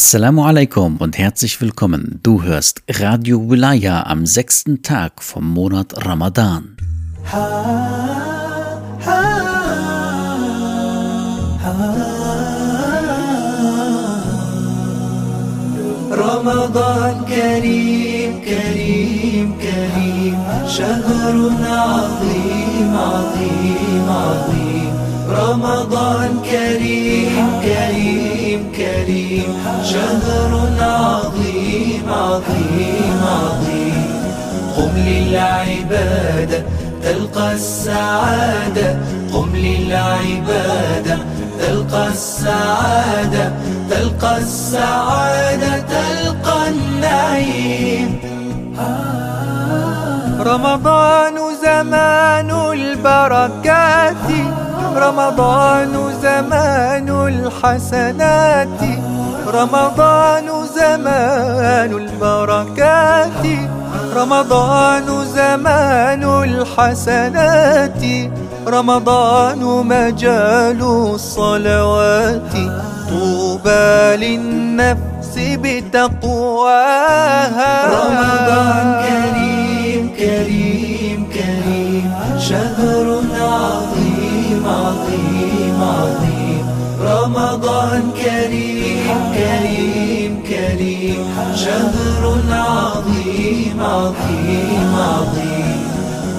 Assalamu alaikum und herzlich willkommen. Du hörst Radio Wilaya am sechsten Tag vom Monat Ramadan. رمضان كريم كريم كريم شهر عظيم عظيم عظيم رمضان كريم كريم كريم شهر عظيم عظيم عظيم. قم للعبادة تلقى السعادة. قم للعبادة تلقى السعادة. تلقى السعادة تلقى النعيم. رمضان زمان البركات. رمضان زمان الحسنات رمضان زمان البركات رمضان زمان الحسنات رمضان مجال الصلوات. طوبى للنفس بتقواها. رمضان كريم كريم كريم شهر عظيم. عظيم عظيم رمضان كريم كريم كريم. شهر عظيم عظيم عظيم.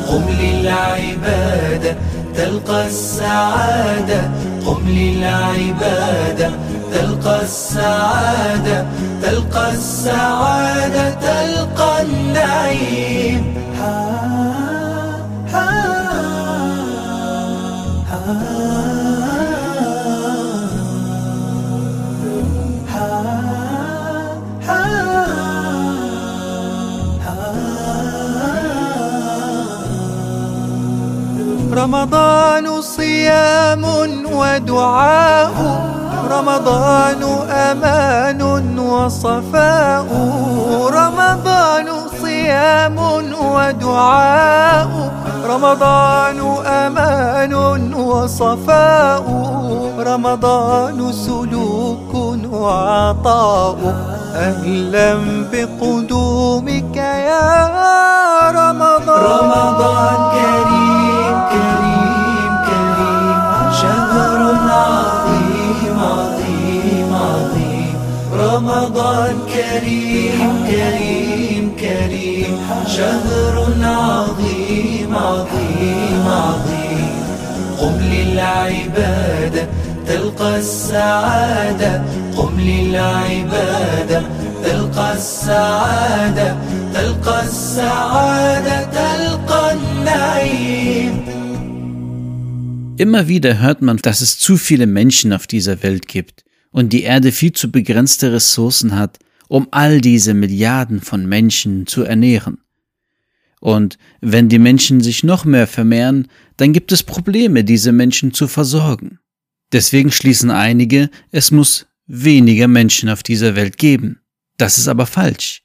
قم للعبادة تلقى السعادة. قم للعبادة تلقى السعادة. تلقى السعادة تلقى النعيم. رمضان صيام ودعاء. رمضان أمان وصفاء. رمضان صيام ودعاء. رمضان أمان وصفاء. رمضان سلوك وعطاء. أهلا بقدومك يا رمضان. رمضان كريم كريم كريم. شهر عظيم عظيم عظيم. رمضان كريم كريم. كريم شهر عظيم عظيم عظيم قم للعبادة تلقى السعادة قم للعبادة تلقى السعادة تلقى السعادة تلقى النعيم Immer wieder hört man, dass es zu viele Menschen auf dieser Welt gibt und die Erde viel zu begrenzte Ressourcen hat, um all diese Milliarden von Menschen zu ernähren. Und wenn die Menschen sich noch mehr vermehren, dann gibt es Probleme, diese Menschen zu versorgen. Deswegen schließen einige, es muss weniger Menschen auf dieser Welt geben. Das ist aber falsch.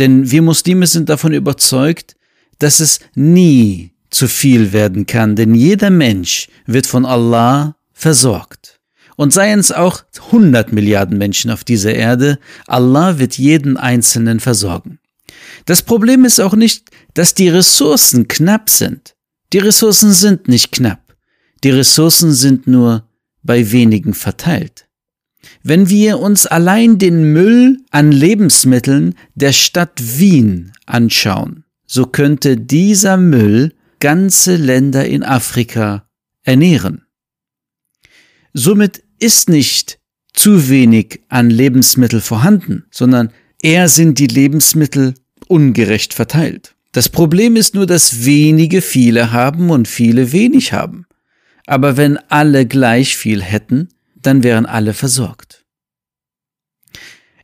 Denn wir Muslime sind davon überzeugt, dass es nie zu viel werden kann, denn jeder Mensch wird von Allah versorgt. Und seien es auch 100 Milliarden Menschen auf dieser Erde, Allah wird jeden Einzelnen versorgen. Das Problem ist auch nicht, dass die Ressourcen knapp sind. Die Ressourcen sind nicht knapp. Die Ressourcen sind nur bei wenigen verteilt. Wenn wir uns allein den Müll an Lebensmitteln der Stadt Wien anschauen, so könnte dieser Müll ganze Länder in Afrika ernähren. Somit ist nicht zu wenig an Lebensmittel vorhanden, sondern eher sind die Lebensmittel ungerecht verteilt. Das Problem ist nur, dass wenige viele haben und viele wenig haben. Aber wenn alle gleich viel hätten, dann wären alle versorgt.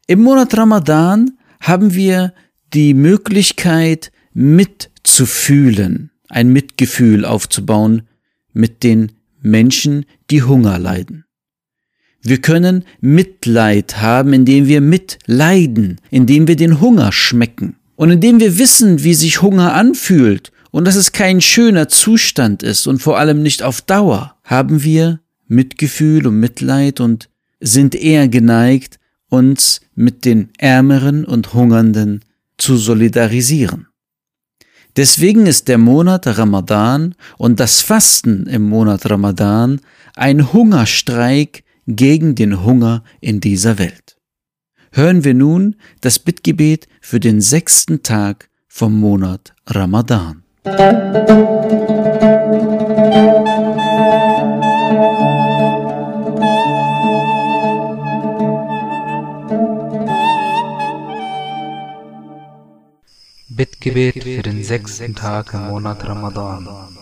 Im Monat Ramadan haben wir die Möglichkeit mitzufühlen, ein Mitgefühl aufzubauen mit den Menschen, die Hunger leiden. Wir können Mitleid haben, indem wir mitleiden, indem wir den Hunger schmecken und indem wir wissen, wie sich Hunger anfühlt und dass es kein schöner Zustand ist und vor allem nicht auf Dauer, haben wir Mitgefühl und Mitleid und sind eher geneigt, uns mit den Ärmeren und Hungernden zu solidarisieren. Deswegen ist der Monat Ramadan und das Fasten im Monat Ramadan ein Hungerstreik gegen den Hunger in dieser Welt. Hören wir nun das Bittgebet für den sechsten Tag vom Monat Ramadan. Bittgebet für den sechsten Tag im Monat Ramadan.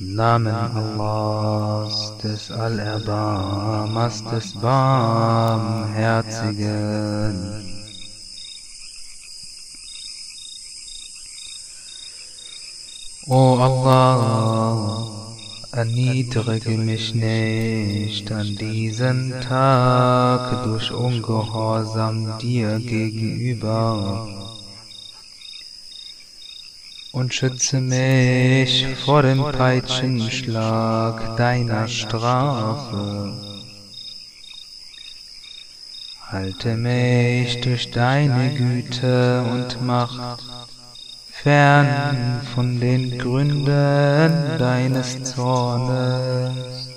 Im Namen Allahs, des Allerbarmers, des Barmherzigen. O Allah, erniedrige mich nicht an diesem Tag durch Ungehorsam dir gegenüber und schütze mich vor dem Peitschenschlag deiner Strafe. Halte mich durch deine Güte und Macht fern von den Gründen deines Zornes.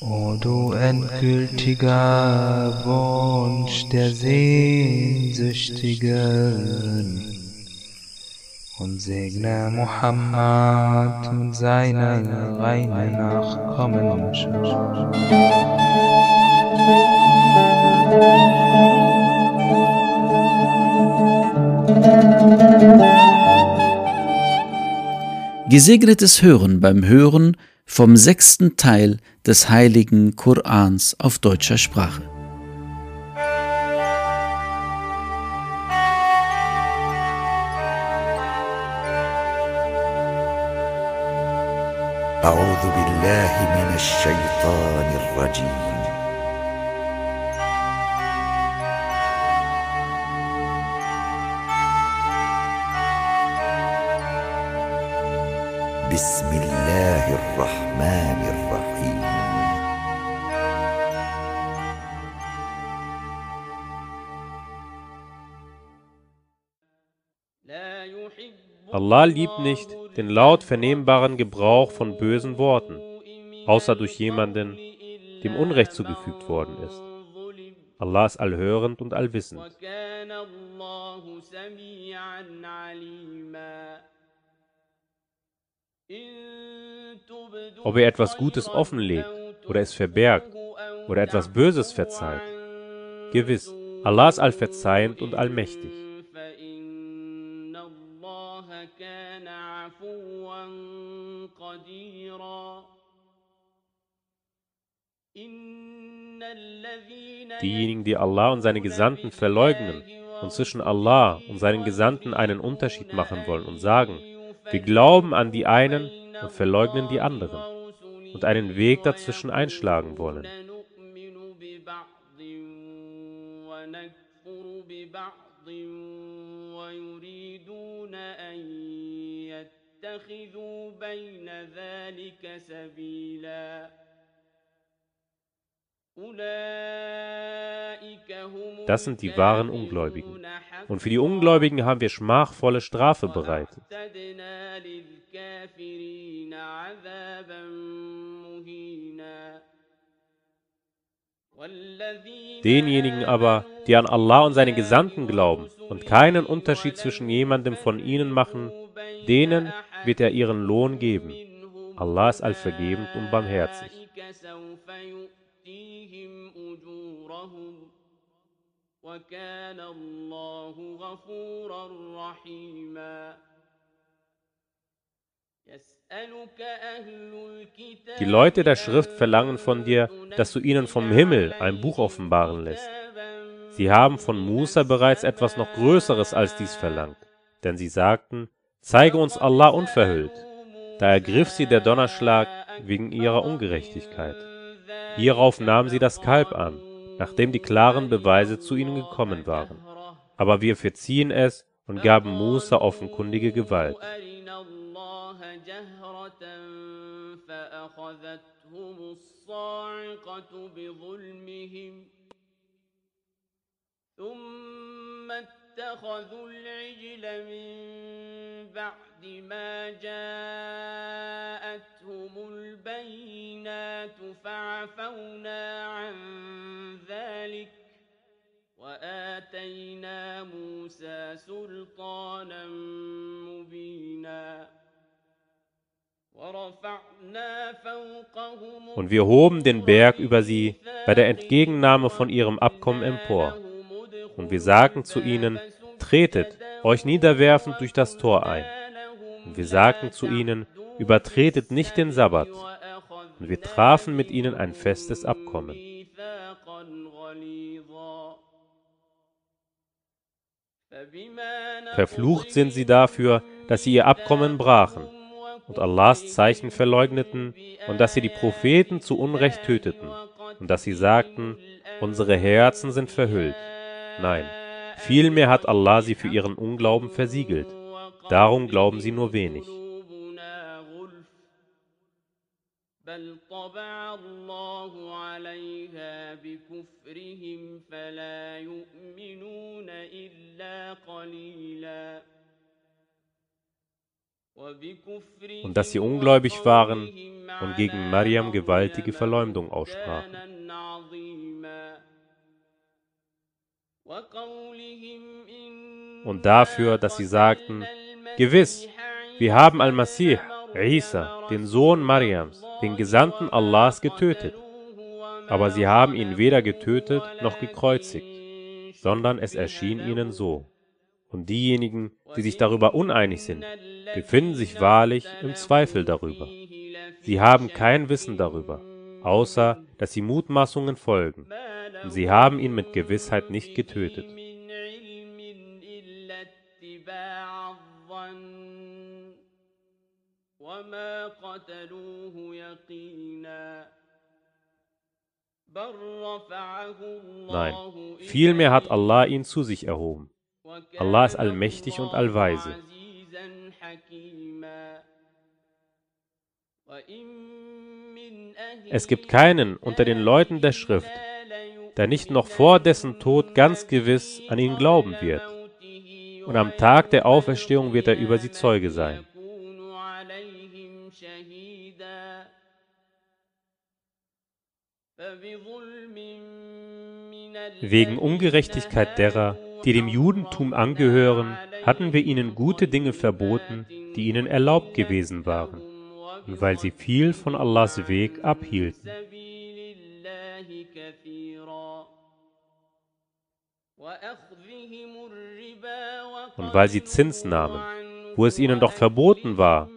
O du endgültiger Wunsch der Sehnsüchtigen und segne Muhammad und seine reine Nachkommenschaft. Gesegnetes Hören beim Hören vom sechsten Teil des heiligen Korans auf deutscher Sprache. أعوذ بالله من الشيطان الرجيم. بسم الله الرحمن الرحيم. Allah liebt nicht den laut vernehmbaren Gebrauch von bösen Worten, außer durch jemanden, dem Unrecht zugefügt worden ist. Allah ist allhörend und allwissend. Ob er etwas Gutes offenlegt oder es verbergt oder etwas Böses verzeiht, gewiss, Allah ist allverzeihend und allmächtig. Diejenigen, die Allah und seine Gesandten verleugnen und zwischen Allah und seinen Gesandten einen Unterschied machen wollen und sagen, wir glauben an die einen und verleugnen die anderen und einen Weg dazwischen einschlagen wollen. Das sind die wahren Ungläubigen. Und für die Ungläubigen haben wir schmachvolle Strafe bereitet. Denjenigen aber, die an Allah und seine Gesandten glauben und keinen Unterschied zwischen jemandem von ihnen machen, denen wird er ihren Lohn geben. Allah ist allvergebend und barmherzig. Die Leute der Schrift verlangen von dir, dass du ihnen vom Himmel ein Buch offenbaren lässt. Sie haben von Musa bereits etwas noch Größeres als dies verlangt, denn sie sagten, Zeige uns Allah unverhüllt. Da ergriff sie der Donnerschlag wegen ihrer Ungerechtigkeit. Hierauf nahm sie das Kalb an, nachdem die klaren Beweise zu ihnen gekommen waren. Aber wir verziehen es und gaben Musa offenkundige Gewalt. ثم اتخذوا العجل من بعد ما جاءتهم البينات فعفونا عن ذلك وآتينا موسى سلطانا مبينا ورفعنا فوقهم Und wir hoben den Berg über sie bei der Entgegennahme von ihrem Abkommen empor. Und wir sagten zu ihnen, tretet, euch niederwerfend durch das Tor ein. Und wir sagten zu ihnen, übertretet nicht den Sabbat. Und wir trafen mit ihnen ein festes Abkommen. Verflucht sind sie dafür, dass sie ihr Abkommen brachen und Allahs Zeichen verleugneten und dass sie die Propheten zu Unrecht töteten und dass sie sagten, unsere Herzen sind verhüllt. Nein, vielmehr hat Allah sie für ihren Unglauben versiegelt. Darum glauben sie nur wenig. بل طبع الله عليها بكفرهم فلا يؤمنون إلا قليلا Und dass sie ungläubig waren und gegen Mariam gewaltige Verleumdung aussprachen. Und dafür, dass sie sagten, Gewiss, wir haben Al-Masih, Isa, den Sohn Mariams, den Gesandten Allahs getötet. Aber sie haben ihn weder getötet noch gekreuzigt, sondern es erschien ihnen so. Und diejenigen, die sich darüber uneinig sind, befinden sich wahrlich im Zweifel darüber. Sie haben kein Wissen darüber, außer dass sie Mutmaßungen folgen, sie haben ihn mit Gewissheit nicht getötet. Nein, vielmehr hat Allah ihn zu sich erhoben. Allah ist allmächtig und allweise. Es gibt keinen unter den Leuten der Schrift, der nicht noch vor dessen Tod ganz gewiss an ihn glauben wird. Und am Tag der Auferstehung wird er über sie Zeuge sein. Wegen Ungerechtigkeit derer, die dem Judentum angehören, hatten wir ihnen gute Dinge verboten, die ihnen erlaubt gewesen waren, weil sie viel von Allahs Weg abhielten. Und weil sie Zins nahmen, wo es ihnen doch verboten war,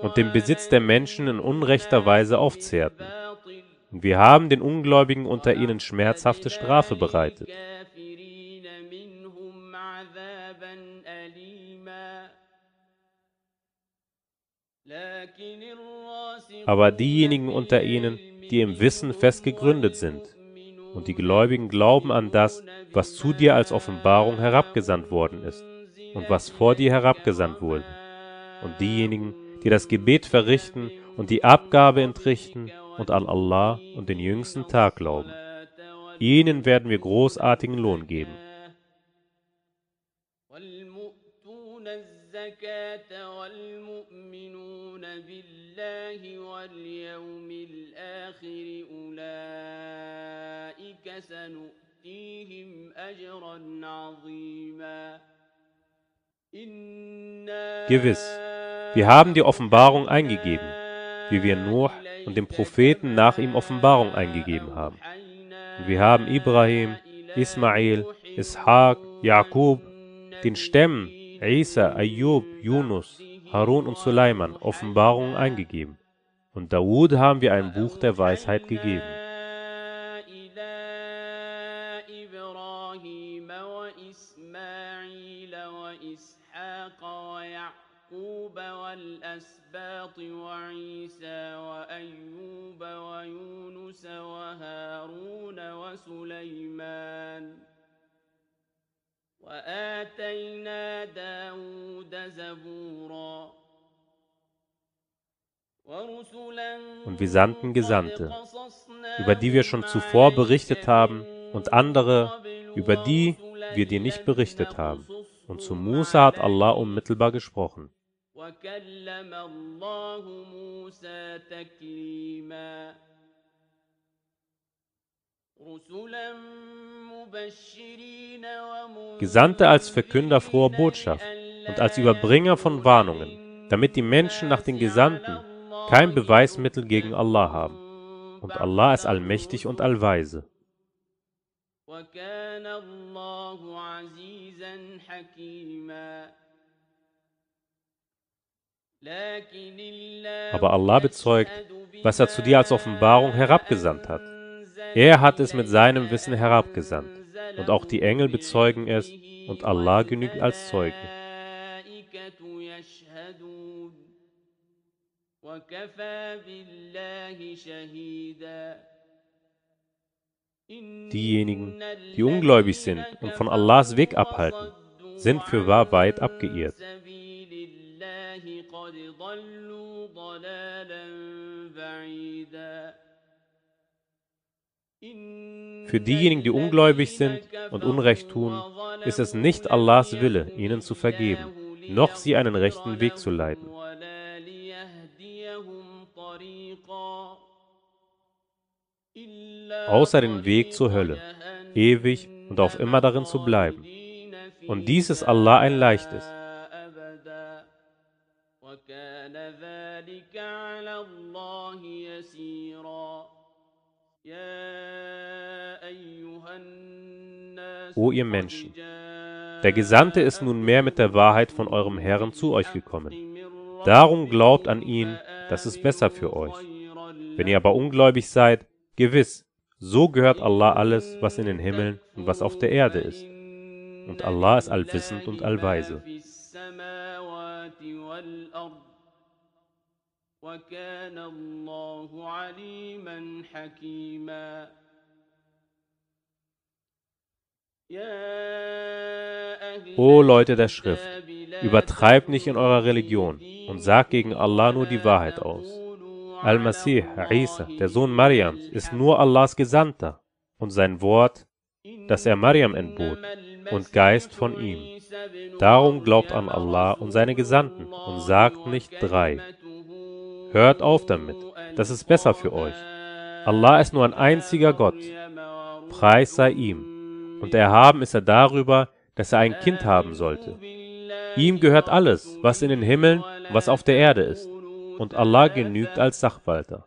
und den Besitz der Menschen in unrechter Weise aufzehrten. Und wir haben den Ungläubigen unter ihnen schmerzhafte Strafe bereitet. Aber diejenigen unter ihnen, die im Wissen fest gegründet sind, und die Gläubigen glauben an das, was zu dir als Offenbarung herabgesandt worden ist und was vor dir herabgesandt wurde. Und diejenigen, die das Gebet verrichten und die Abgabe entrichten und an Allah und den jüngsten Tag glauben. Ihnen werden wir großartigen Lohn geben. بالله واليوم الآخر أولئك سنؤتيهم أجرا عظيما Gewiss, wir haben die Offenbarung eingegeben, wie wir Nuh und dem Propheten nach ihm Offenbarung eingegeben haben. Und wir haben Ibrahim, Ismail, Ishaq, Jakub, den Stämmen, Isa, Ayub, Yunus, Harun und Suleiman Offenbarungen eingegeben. Und Dawud haben wir ein Buch der Weisheit gegeben. والأسباط وعيسى وأيوب ويونس وهارون وسليمان وآتينا داود زبورا Und wir sandten Gesandte, über die wir schon zuvor berichtet haben, und andere, über die wir dir nicht berichtet haben. Und zu Musa hat Allah unmittelbar gesprochen. وكلم الله موسى تكليما رسلا مبشرين Gesandte als Verkünder froher Botschaft und als Überbringer von Warnungen, damit die Menschen nach den Gesandten kein Beweismittel gegen Allah haben. Und Allah ist allmächtig und allweise. Aber Allah bezeugt, was er zu dir als Offenbarung herabgesandt hat. Er hat es mit seinem Wissen herabgesandt. Und auch die Engel bezeugen es, und Allah genügt als Zeuge. Diejenigen, die ungläubig sind und von Allahs Weg abhalten, sind für wahr weit abgeirrt. Für diejenigen, die ungläubig sind und Unrecht tun, ist es nicht Allahs Wille, ihnen zu vergeben, noch sie einen rechten Weg zu leiten. Außer den Weg zur Hölle, ewig und auf immer darin zu bleiben. Und dies ist Allah ein leichtes. O ihr Menschen, der Gesandte ist nunmehr mit der Wahrheit von eurem Herrn zu euch gekommen. Darum glaubt an ihn, das ist besser für euch. Wenn ihr aber ungläubig seid, gewiss, so gehört Allah alles, was in den Himmeln und was auf der Erde ist. Und Allah ist allwissend und allweise. وكان الله عليما حكيما O Leute der Schrift, übertreibt nicht in eurer Religion und sagt gegen Allah nur die Wahrheit aus. Al-Masih, Isa, der Sohn Mariams, ist nur Allahs Gesandter und sein Wort, das er Mariam entbot, und Geist von ihm. Darum glaubt an Allah und seine Gesandten und sagt nicht drei. Hört auf damit, das ist besser für euch. Allah ist nur ein einziger Gott. Preis sei ihm. Und erhaben ist er darüber, dass er ein Kind haben sollte. Ihm gehört alles, was in den Himmeln was auf der Erde ist. Und Allah genügt als Sachwalter.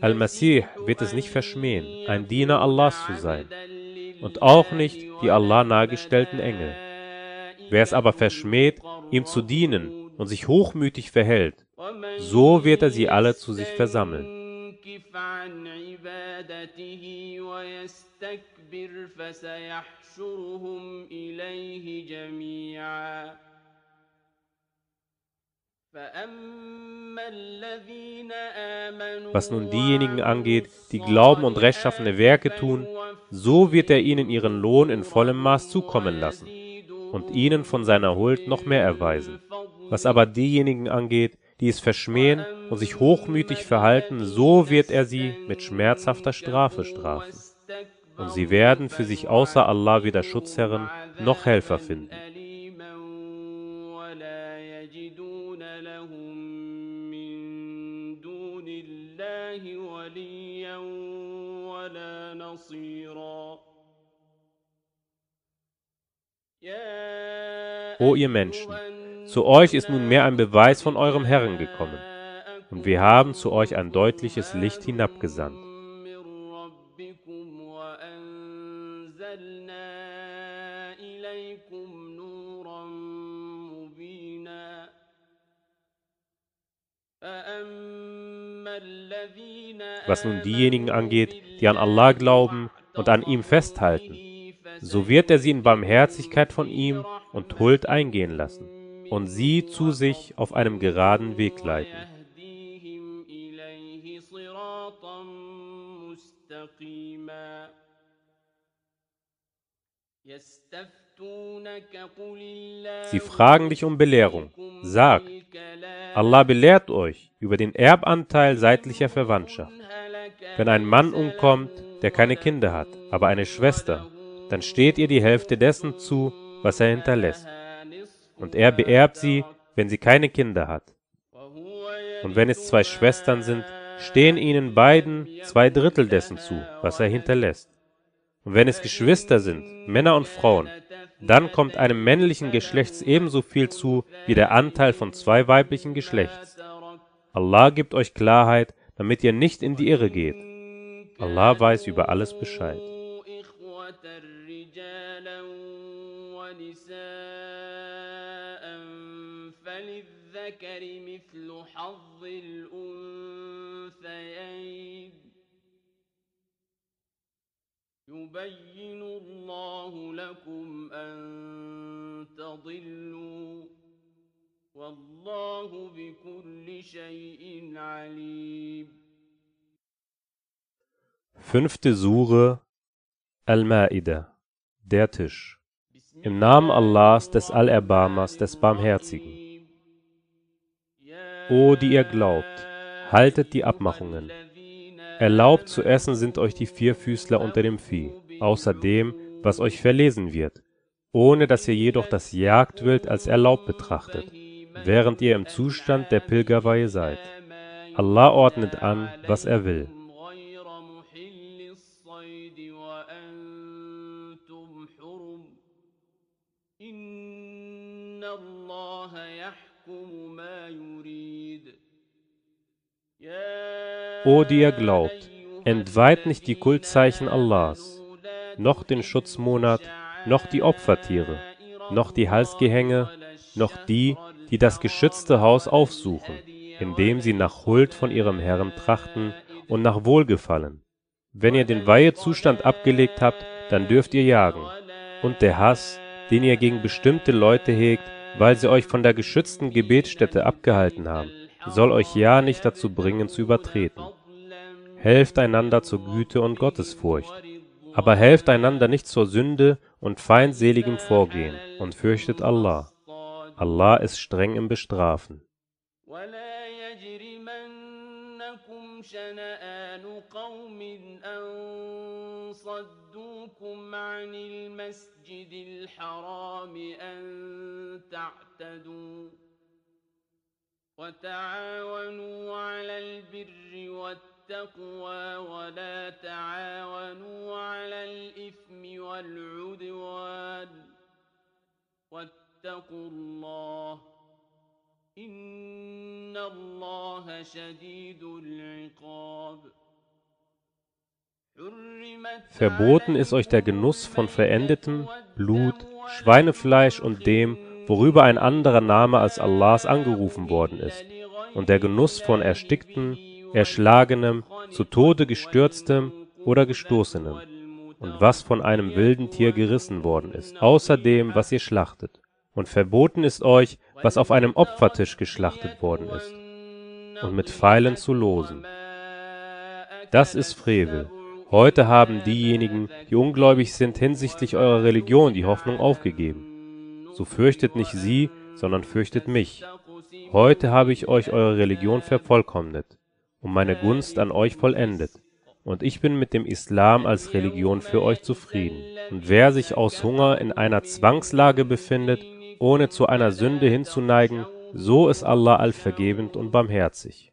Al-Masih wird es nicht verschmähen, ein Diener Allahs zu sein, und auch nicht die Allah nahegestellten Engel. Wer es aber verschmäht, ihm zu dienen und sich hochmütig verhält, so wird er sie alle zu sich versammeln. Was nun diejenigen angeht, die glauben und rechtschaffene Werke tun, so wird er ihnen ihren Lohn in vollem Maß zukommen lassen und ihnen von seiner Huld noch mehr erweisen. Was aber diejenigen angeht, die es verschmähen und sich hochmütig verhalten, so wird er sie mit schmerzhafter Strafe strafen. Und sie werden für sich außer Allah weder Schutzherren noch Helfer finden. O ihr Menschen, zu euch ist nunmehr ein Beweis von eurem Herrn gekommen, und wir haben zu euch ein deutliches Licht hinabgesandt. Was nun diejenigen angeht, die an Allah glauben und an ihm festhalten, so wird er sie in Barmherzigkeit von ihm und Huld eingehen lassen und sie zu sich auf einem geraden Weg leiten. Sie fragen dich um Belehrung. Sag, Allah belehrt euch über den Erbanteil seitlicher Verwandtschaft. Wenn ein Mann umkommt, der keine Kinder hat, aber eine Schwester, dann steht ihr die Hälfte dessen zu, was er hinterlässt. Und er beerbt sie, wenn sie keine Kinder hat. Und wenn es zwei Schwestern sind, stehen ihnen beiden zwei Drittel dessen zu, was er hinterlässt. Und wenn es Geschwister sind, Männer und Frauen, dann kommt einem männlichen Geschlechts ebenso viel zu wie der Anteil von zwei weiblichen Geschlechts. Allah gibt euch Klarheit, damit ihr nicht in die Irre geht. Allah weiß über alles Bescheid. للذكر مثل حظ الأنثيين يبين الله لكم أن تضلوا والله بكل شيء عليم Fünfte Sure Al-Ma'ida Der Tisch Im Namen Allahs des Allerbarmers des Barmherzigen O die ihr glaubt, haltet die Abmachungen. Erlaubt zu essen sind euch die Vierfüßler unter dem Vieh, außer dem, was euch verlesen wird, ohne dass ihr jedoch das Jagdwild als erlaubt betrachtet, während ihr im Zustand der Pilgerweihe seid. Allah ordnet an, was er will. O die ihr glaubt, entweiht nicht die Kultzeichen Allahs, noch den Schutzmonat, noch die Opfertiere, noch die Halsgehänge, noch die, die das geschützte Haus aufsuchen, indem sie nach Huld von ihrem Herrn trachten und nach Wohlgefallen. Wenn ihr den Weihezustand abgelegt habt, dann dürft ihr jagen. Und der Hass, den ihr gegen bestimmte Leute hegt, weil sie euch von der geschützten Gebetsstätte abgehalten haben, soll euch ja nicht dazu bringen zu übertreten. Helft einander zur Güte und Gottesfurcht, aber helft einander nicht zur Sünde und feindseligem Vorgehen und fürchtet Allah. Allah ist streng im Bestrafen. شنآن قوم أن صدوكم عن المسجد الحرام أن تعتدوا وتعاونوا على البر والتقوى ولا تعاونوا على الإثم والعدوان واتقوا الله إن الله شديد العقاب Verboten ist euch der Genuss von verendetem Blut, Schweinefleisch und dem, worüber ein anderer Name als Allahs angerufen worden ist, und der Genuss von Ersticktem, Erschlagenem, zu Tode gestürztem oder Gestoßenem, und was von einem wilden Tier gerissen worden ist, außer dem, was ihr schlachtet. Und verboten ist euch, was auf einem Opfertisch geschlachtet worden ist, und mit Pfeilen zu losen. Das ist Frevel. Heute haben diejenigen, die ungläubig sind hinsichtlich eurer Religion, die Hoffnung aufgegeben so fürchtet nicht sie, sondern fürchtet mich. Heute habe ich euch eure Religion vervollkommnet und meine Gunst an euch vollendet. Und ich bin mit dem Islam als Religion für euch zufrieden. Und wer sich aus Hunger in einer Zwangslage befindet, ohne zu einer Sünde hinzuneigen, so ist Allah allvergebend und barmherzig.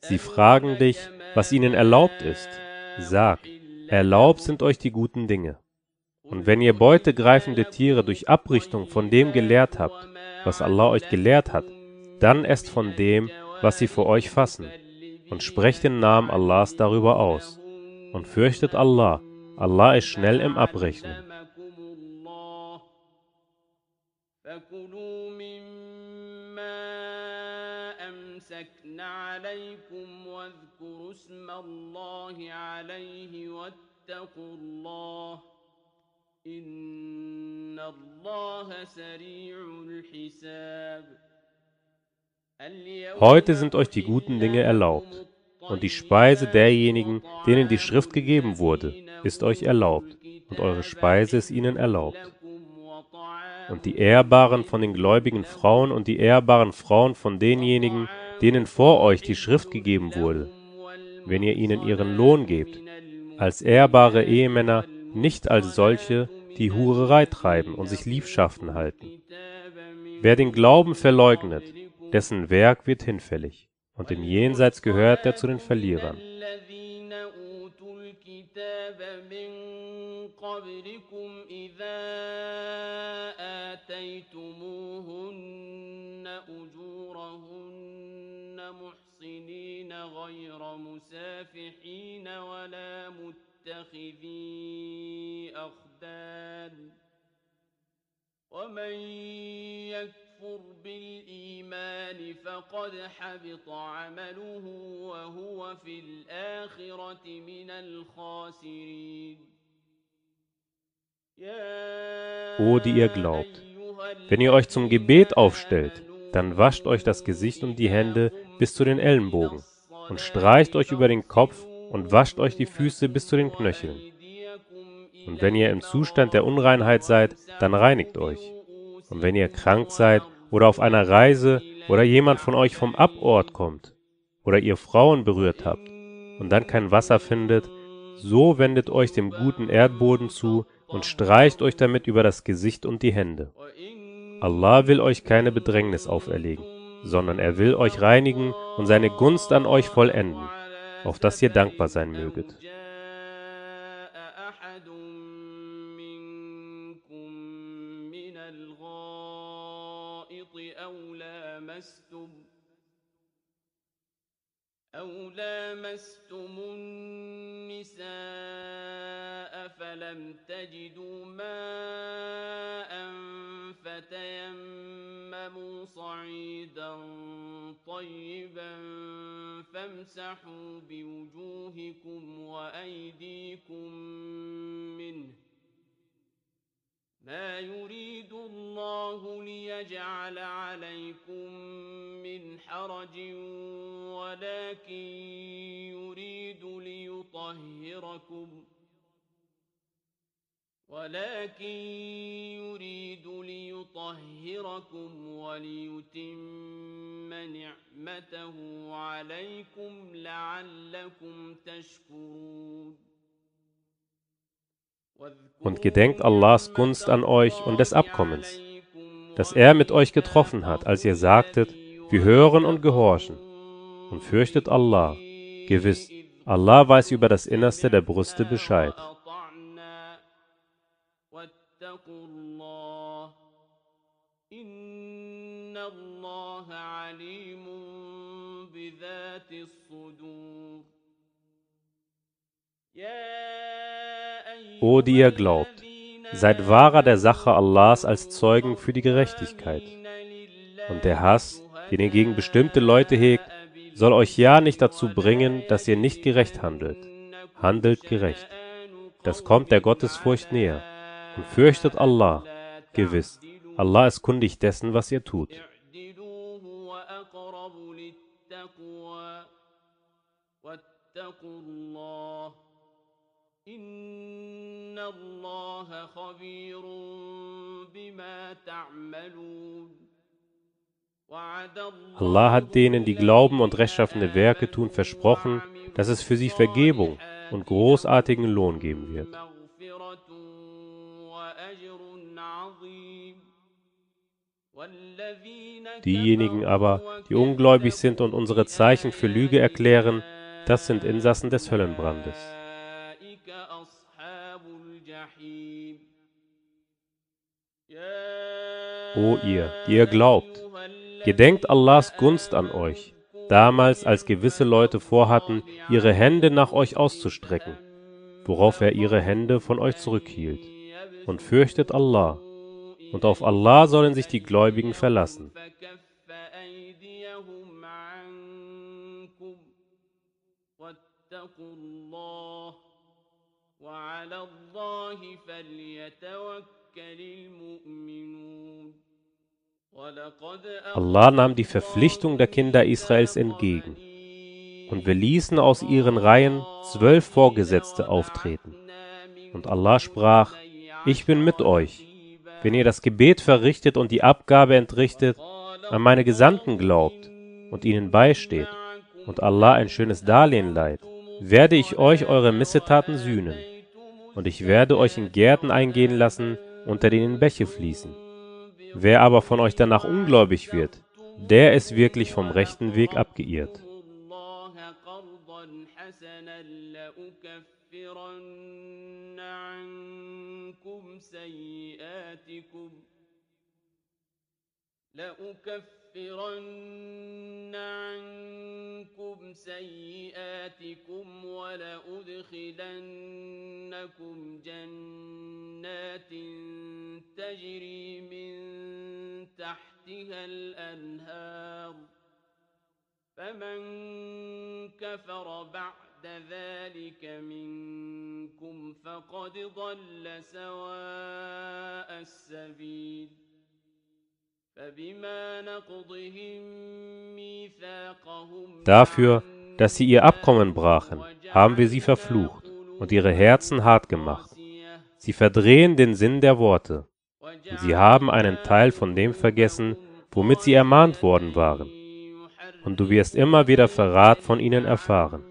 Sie fragen dich, was ihnen erlaubt ist. Sag, erlaubt sind euch die guten Dinge. Und wenn ihr beutegreifende Tiere durch Abrichtung von dem gelehrt habt, was Allah euch gelehrt hat, dann esst von dem, was sie für euch fassen, und sprecht den Namen Allahs darüber aus. Und fürchtet Allah, Allah ist schnell im Abrechnen. فكلوا مما أمسكن عليكم واذكروا اسم الله عليه واتقوا الله إن الله سريع الحساب Heute sind euch die guten Dinge erlaubt, und die Speise derjenigen, denen die Schrift gegeben wurde, ist euch erlaubt, und eure Speise ist ihnen erlaubt. Und die Ehrbaren von den gläubigen Frauen und die ehrbaren Frauen von denjenigen, denen vor euch die Schrift gegeben wurde, wenn ihr ihnen ihren Lohn gebt, als ehrbare Ehemänner, nicht als solche, die Hurerei treiben und sich Liebschaften halten. Wer den Glauben verleugnet, dessen Werk wird hinfällig, und im Jenseits gehört er zu den Verlierern. الذين أوتوا الكتاب من قبلكم إذا آتيتموهن محصنين غير مسافحين ولا متخذي أخدان ومن يكفر بالإيمان فقد حبط عمله وهو في الآخرة من الخاسرين O, die ihr glaubt, wenn ihr euch zum Gebet aufstellt, dann wascht euch das Gesicht und die Hände bis zu den Ellenbogen und streicht euch über den Kopf und wascht euch die Füße bis zu den Knöcheln. Und wenn ihr im Zustand der Unreinheit seid, dann reinigt euch. Und wenn ihr krank seid oder auf einer Reise oder jemand von euch vom Abort kommt oder ihr Frauen berührt habt und dann kein Wasser findet, so wendet euch dem guten Erdboden zu und streicht euch damit über das Gesicht und die Hände. Allah will euch keine Bedrängnis auferlegen, sondern er will euch reinigen und seine Gunst an euch vollenden, auf dass ihr dankbar sein möget. جاء أحد منكم من الغائط أو لامستم أو لامستم النساء فلم تجدوا طيبا فامسحوا بوجوهكم وأيديكم منه ما يريد الله ليجعل عليكم من حرج ولكن يريد ليطهركم ولكن يريد ليطهركم وليتم نعمته عليكم لعلكم تشكرون Und gedenkt Allahs Gunst an euch und des Abkommens, das er mit euch getroffen hat, als ihr sagtet, wir hören und gehorchen. Und fürchtet Allah. Gewiss, Allah weiß über das Innerste der Brüste Bescheid. إن الله عليم بذات الصدور O, die ihr glaubt, seid wahrer der Sache Allahs als Zeugen für die Gerechtigkeit. Und der Hass, den ihr gegen bestimmte Leute hegt, soll euch ja nicht dazu bringen, dass ihr nicht gerecht handelt. Handelt gerecht. Das kommt der Gottesfurcht näher. Und fürchtet Allah. Gewiss, Allah ist kundig dessen, was ihr tut. Allah hat denen, die glauben und rechtschaffene Werke tun, versprochen, dass es für sie Vergebung und großartigen Lohn geben wird. Diejenigen aber, die ungläubig sind und unsere Zeichen für Lüge erklären, das sind Insassen des Höllenbrandes. O ihr, die ihr glaubt, gedenkt Allahs Gunst an euch, damals als gewisse Leute vorhatten, ihre Hände nach euch auszustrecken, worauf er ihre Hände von euch zurückhielt. Und fürchtet Allah, und auf Allah sollen sich die Gläubigen verlassen. Allah nahm die Verpflichtung der Kinder Israels entgegen, und wir ließen aus ihren Reihen zwölf Vorgesetzte auftreten. Und Allah sprach, ich bin mit euch, wenn ihr das Gebet verrichtet und die Abgabe entrichtet, an meine Gesandten glaubt und ihnen beisteht und Allah ein schönes Darlehen leiht, werde ich euch eure Missetaten sühnen. Und ich werde euch in Gärten eingehen lassen, unter denen Bäche fließen. Wer aber von euch danach ungläubig wird, der ist wirklich vom rechten Weg abgeirrt. الله قرضا حسنا لأكفرن عنكم سيئاتكم لأكفرن عنكم سيئاتكم ولأدخلنكم جنات تجري من تحتها الأنهار فمن كفر بعد ذلك منكم فقد ضل سواء السبيل فبما نقضهم ميثاقهم Dafür, dass sie ihr Abkommen brachen, haben wir sie verflucht und ihre Herzen hart gemacht. Sie verdrehen den Sinn der Worte. Und sie haben einen Teil von dem vergessen, womit sie ermahnt worden waren. Und du wirst immer wieder Verrat von ihnen erfahren,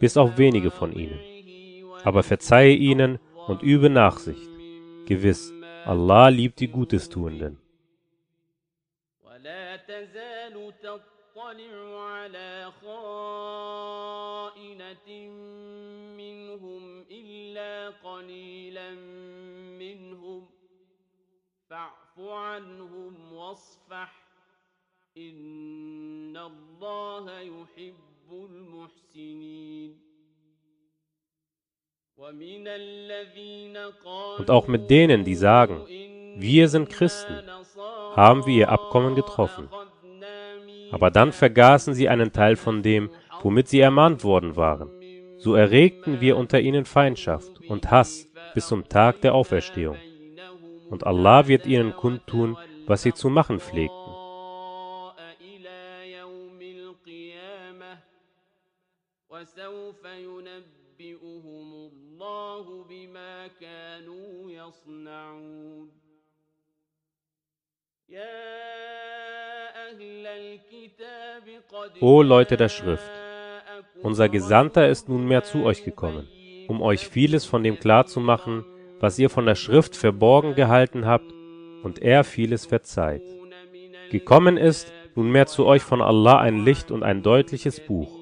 bis auf wenige von ihnen. Aber verzeihe ihnen und übe Nachsicht. Gewiss, Allah liebt die Gutestuenden. ولا تزال تطلع على خائنة منهم إلا قليلا منهم فاعف عنهم واصفح إن الله يحب المحسنين ومن الذين قالوا Und auch mit denen, die sagen, wir sind Christen, haben wir ihr Abkommen getroffen. Aber dann vergaßen sie einen Teil von dem, womit sie ermahnt worden waren. So erregten wir unter ihnen Feindschaft und Hass bis zum Tag der Auferstehung. Und Allah wird ihnen kundtun, was sie zu machen pflegten. وسوف ينبئهم الله بما كانوا يصنعون يا أهل الكتاب قد O Leute der Schrift, جاءكم unser Gesandter ist nunmehr zu euch gekommen, um euch vieles von dem klarzumachen, was ihr von der Schrift verborgen gehalten habt, und er vieles verzeiht. Gekommen ist nunmehr zu euch von Allah ein Licht und ein deutliches Buch.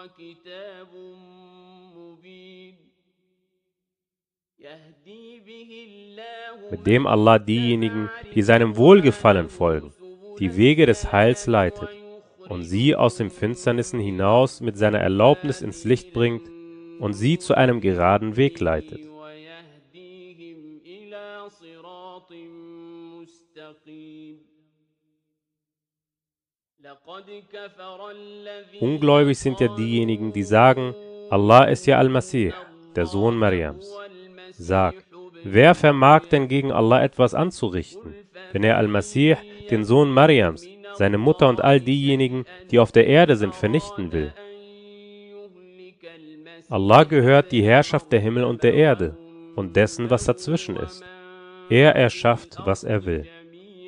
وكتاب مبين يهدي به الله mit dem Allah diejenigen, die seinem Wohlgefallen folgen, die Wege des Heils leitet und sie aus den Finsternissen hinaus mit seiner Erlaubnis ins Licht bringt und sie zu einem geraden Weg leitet. Ungläubig sind ja diejenigen, die sagen, Allah ist ja Al-Masih, der Sohn Mariams. Sag, wer vermag denn gegen Allah etwas anzurichten, wenn er Al-Masih, den Sohn Mariams, seine Mutter und all diejenigen, die auf der Erde sind, vernichten will? Allah gehört die Herrschaft der Himmel und der Erde und dessen, was dazwischen ist. Er erschafft, was er will.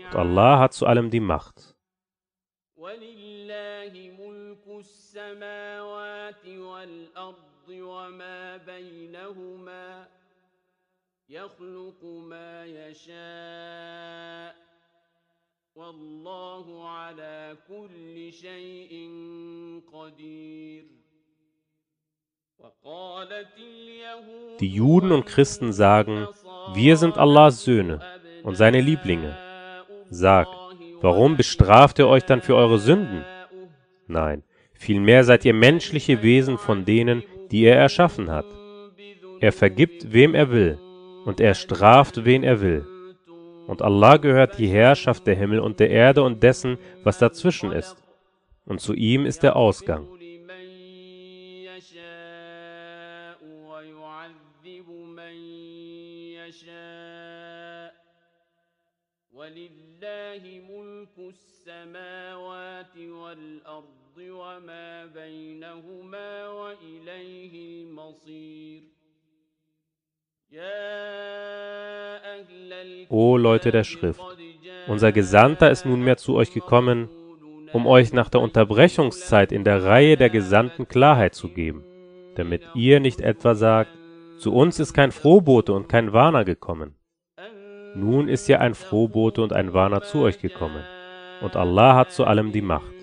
Und Allah hat zu allem die Macht. السماوات والأرض وما بينهما يخلق ما يشاء والله على كل شيء قدير وقالت اليهود Die Juden und Christen sagen, wir sind Allahs Söhne und seine Lieblinge. Sag, warum bestraft er euch dann für eure Sünden? Nein, vielmehr seid ihr menschliche Wesen von denen, die er erschaffen hat. Er vergibt, wem er will, und er straft, wen er will. Und Allah gehört die Herrschaft der Himmel und der Erde und dessen, was dazwischen ist. Und zu ihm ist der Ausgang. لمن يشاء ويعذب من يشاء ولله ملك السماوات والأرض وما بينهما وإليه المصير يا أهل O Leute der Schrift, unser Gesandter ist nunmehr zu euch gekommen, um euch nach der Unterbrechungszeit in der Reihe der Gesandten Klarheit zu geben, damit ihr nicht etwa sagt, zu uns ist kein Frohbote und kein Warner gekommen. Nun ist ja ein Frohbote und ein Warner zu euch gekommen, und Allah hat zu allem die Macht.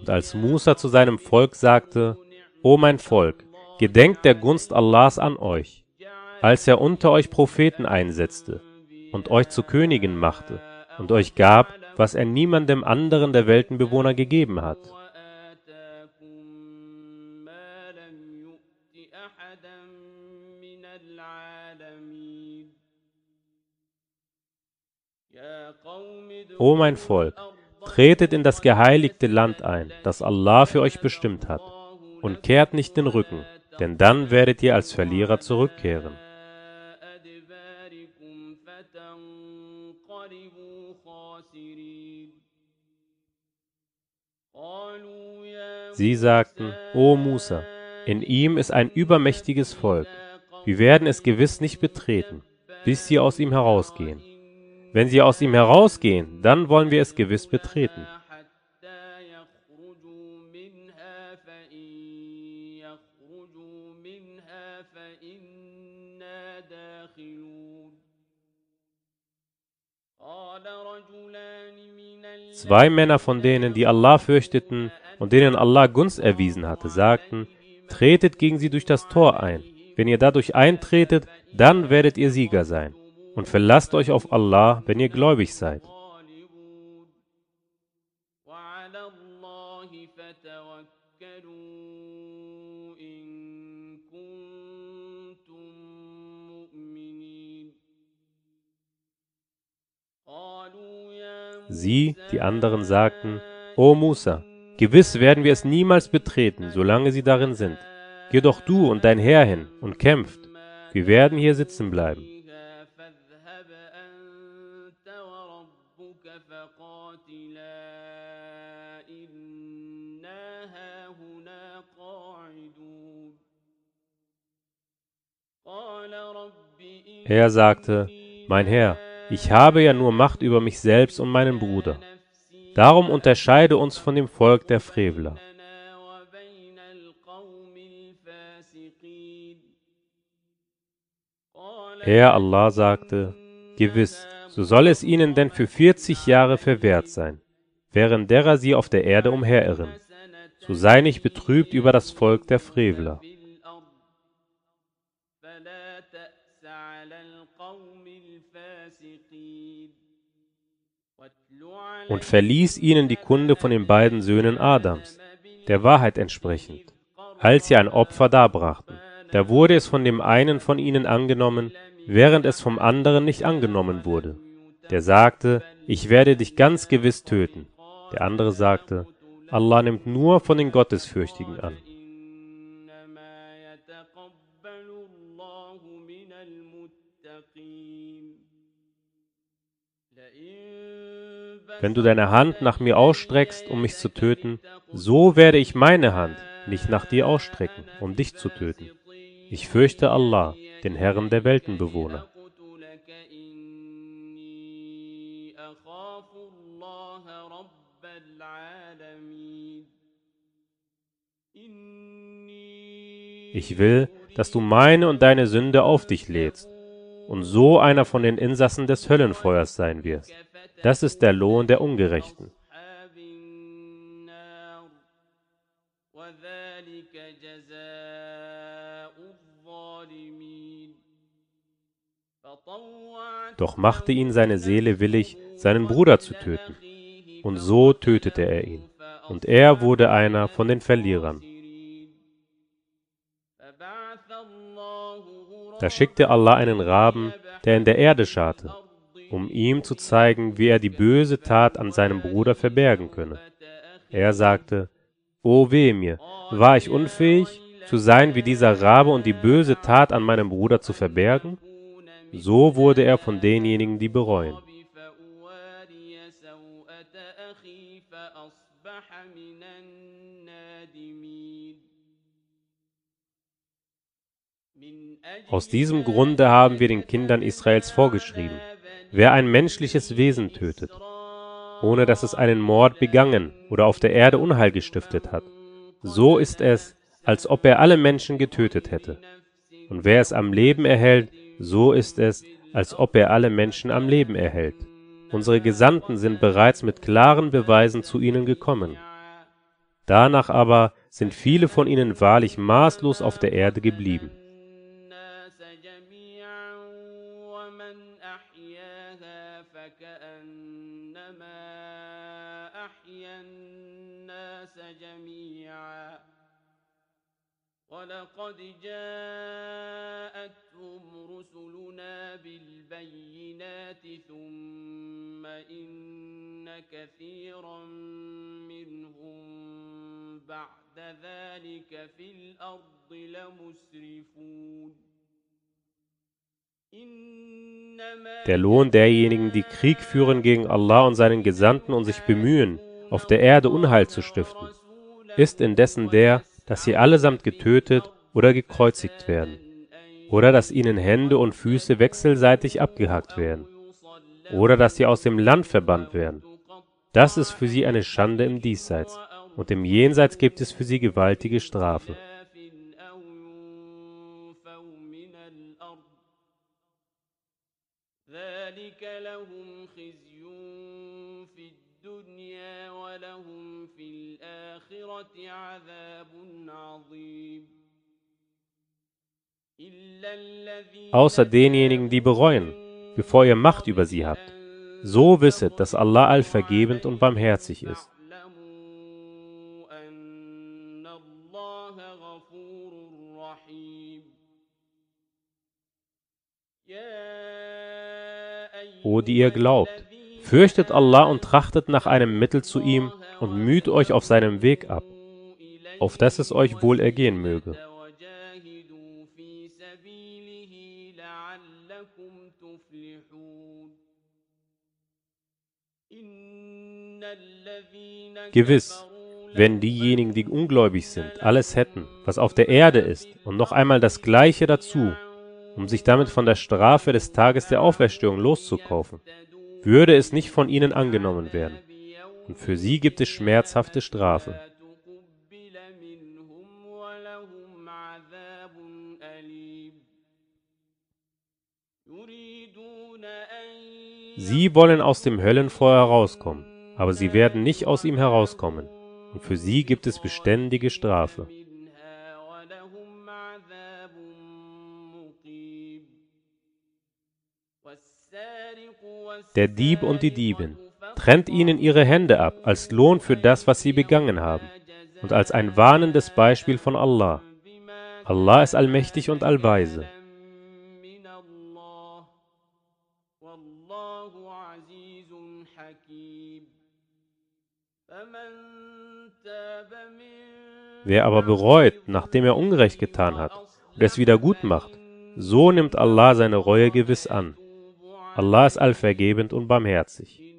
Und als Musa zu seinem Volk sagte, O mein Volk, Gedenkt der Gunst Allahs an euch, als er unter euch Propheten einsetzte und euch zu Königen machte und euch gab, was er niemandem anderen der Weltenbewohner gegeben hat. O mein Volk, tretet in das geheiligte Land ein, das Allah für euch bestimmt hat, und kehrt nicht den Rücken denn dann werdet ihr als Verlierer zurückkehren. Sie sagten, O Musa, in ihm ist ein übermächtiges Volk. Wir werden es gewiss nicht betreten, bis sie aus ihm herausgehen. Wenn sie aus ihm herausgehen, dann wollen wir es gewiss betreten. Zwei Männer von denen, die Allah fürchteten und denen Allah Gunst erwiesen hatte, sagten, tretet gegen sie durch das Tor ein. Wenn ihr dadurch eintretet, dann werdet ihr Sieger sein. Und verlasst euch auf Allah, wenn ihr gläubig seid. Sie, die anderen, sagten, O Musa, gewiss werden wir es niemals betreten, solange sie darin sind. Geh doch du und dein Herr hin und kämpft. Wir werden hier sitzen bleiben. Er sagte, mein Herr, ich habe ja nur Macht über mich selbst und meinen Bruder. Darum unterscheide uns von dem Volk der Frevler. Herr Allah sagte, Gewiss, so soll es ihnen denn für 40 Jahre verwehrt sein, während derer sie auf der Erde umherirren. So sei nicht betrübt über das Volk der Frevler. Und verließ ihnen die Kunde von den beiden Söhnen Adams, der Wahrheit entsprechend, als sie ein Opfer darbrachten. Da wurde es von dem einen von ihnen angenommen, während es vom anderen nicht angenommen wurde. Der sagte, ich werde dich ganz gewiss töten. Der andere sagte, Allah nimmt nur von den Gottesfürchtigen an. Wenn du deine Hand nach mir ausstreckst, um mich zu töten, so werde ich meine Hand nicht nach dir ausstrecken, um dich zu töten. Ich fürchte Allah, den Herrn der Weltenbewohner. Ich will, dass du meine und deine Sünde auf dich lädst und so einer von den Insassen des Höllenfeuers sein wirst. Das ist der Lohn der Ungerechten. Doch machte ihn seine Seele willig, seinen Bruder zu töten. Und so tötete er ihn. Und er wurde einer von den Verlierern. Da schickte Allah einen Raben, der in der Erde scharte um ihm zu zeigen, wie er die böse Tat an seinem Bruder verbergen könne. Er sagte, O weh mir, war ich unfähig, zu sein wie dieser Rabe und die böse Tat an meinem Bruder zu verbergen? So wurde er von denjenigen, die bereuen. Aus diesem Grunde haben wir den Kindern Israels vorgeschrieben, wer ein menschliches Wesen tötet, ohne dass es einen Mord begangen oder auf der Erde Unheil gestiftet hat, so ist es, als ob er alle Menschen getötet hätte. Und wer es am Leben erhält, so ist es, als ob er alle Menschen am Leben erhält. Unsere Gesandten sind bereits mit klaren Beweisen zu ihnen gekommen. Danach aber sind viele von ihnen wahrlich maßlos auf der Erde geblieben. ولقد جاءتهم رسلنا بالبينات ثم إن كثيرا منهم بعد ذلك في الأرض لمسرفون إنما Der Lohn derjenigen, die Krieg führen gegen Allah und seinen Gesandten und sich bemühen, auf der Erde Unheil zu stiften, ist indessen der, dass sie allesamt getötet oder gekreuzigt werden, oder dass ihnen Hände und Füße wechselseitig abgehackt werden, oder dass sie aus dem Land verbannt werden. Das ist für sie eine Schande im Diesseits, und im Jenseits gibt es für sie gewaltige Strafe. الآخرة عذاب عظيم إلا الذين Außer denjenigen, die bereuen, bevor ihr Macht über sie habt. So wisset, dass Allah allvergebend und barmherzig ist. اعلموا أن الله غفور رحيم يا O die ihr glaubt, fürchtet Allah und trachtet nach einem Mittel zu ihm und müht euch auf seinem Weg ab, auf dass es euch wohl ergehen möge. Gewiss, wenn diejenigen, die ungläubig sind, alles hätten, was auf der Erde ist, und noch einmal das Gleiche dazu, um sich damit von der Strafe des Tages der Auferstehung loszukaufen, würde es nicht von ihnen angenommen werden und für sie gibt es schmerzhafte Strafe. Sie wollen aus dem Höllenfeuer herauskommen, aber sie werden nicht aus ihm herauskommen, und für sie gibt es beständige Strafe. Der Dieb und die Diebin trennt ihnen ihre Hände ab als Lohn für das, was sie begangen haben und als ein warnendes Beispiel von Allah. Allah ist allmächtig und allweise. Wer aber bereut, nachdem er Unrecht getan hat und es wieder gut macht, so nimmt Allah seine Reue gewiss an. Allah ist allvergebend und barmherzig.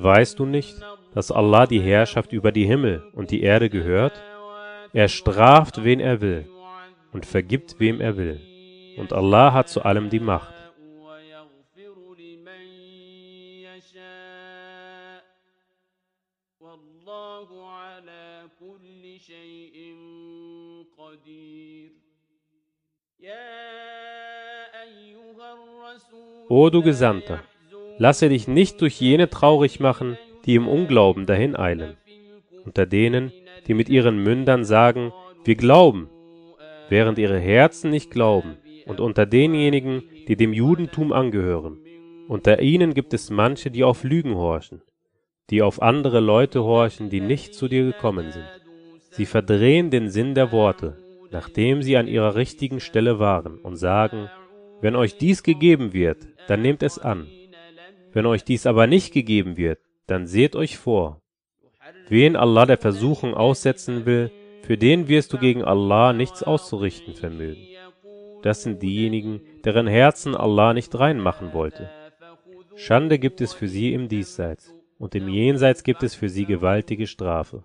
Weißt du nicht, dass Allah die Herrschaft über die Himmel und die Erde gehört? Er straft, wen er will, und vergibt, wem er will. Und Allah hat zu allem die Macht. O du Gesandter, lasse dich nicht durch jene traurig machen, die im Unglauben dahin eilen, unter denen, die mit ihren Mündern sagen, wir glauben, während ihre Herzen nicht glauben, und unter denjenigen, die dem Judentum angehören. Unter ihnen gibt es manche, die auf Lügen horchen, die auf andere Leute horchen, die nicht zu dir gekommen sind. Sie verdrehen den Sinn der Worte, nachdem sie an ihrer richtigen Stelle waren, und sagen, wenn euch dies gegeben wird, dann nehmt es an. Wenn euch dies aber nicht gegeben wird, dann seht euch vor. Wen Allah der Versuchung aussetzen will, für den wirst du gegen Allah nichts auszurichten vermögen. Das sind diejenigen, deren Herzen Allah nicht reinmachen wollte. Schande gibt es für sie im Diesseits, und im Jenseits gibt es für sie gewaltige Strafe.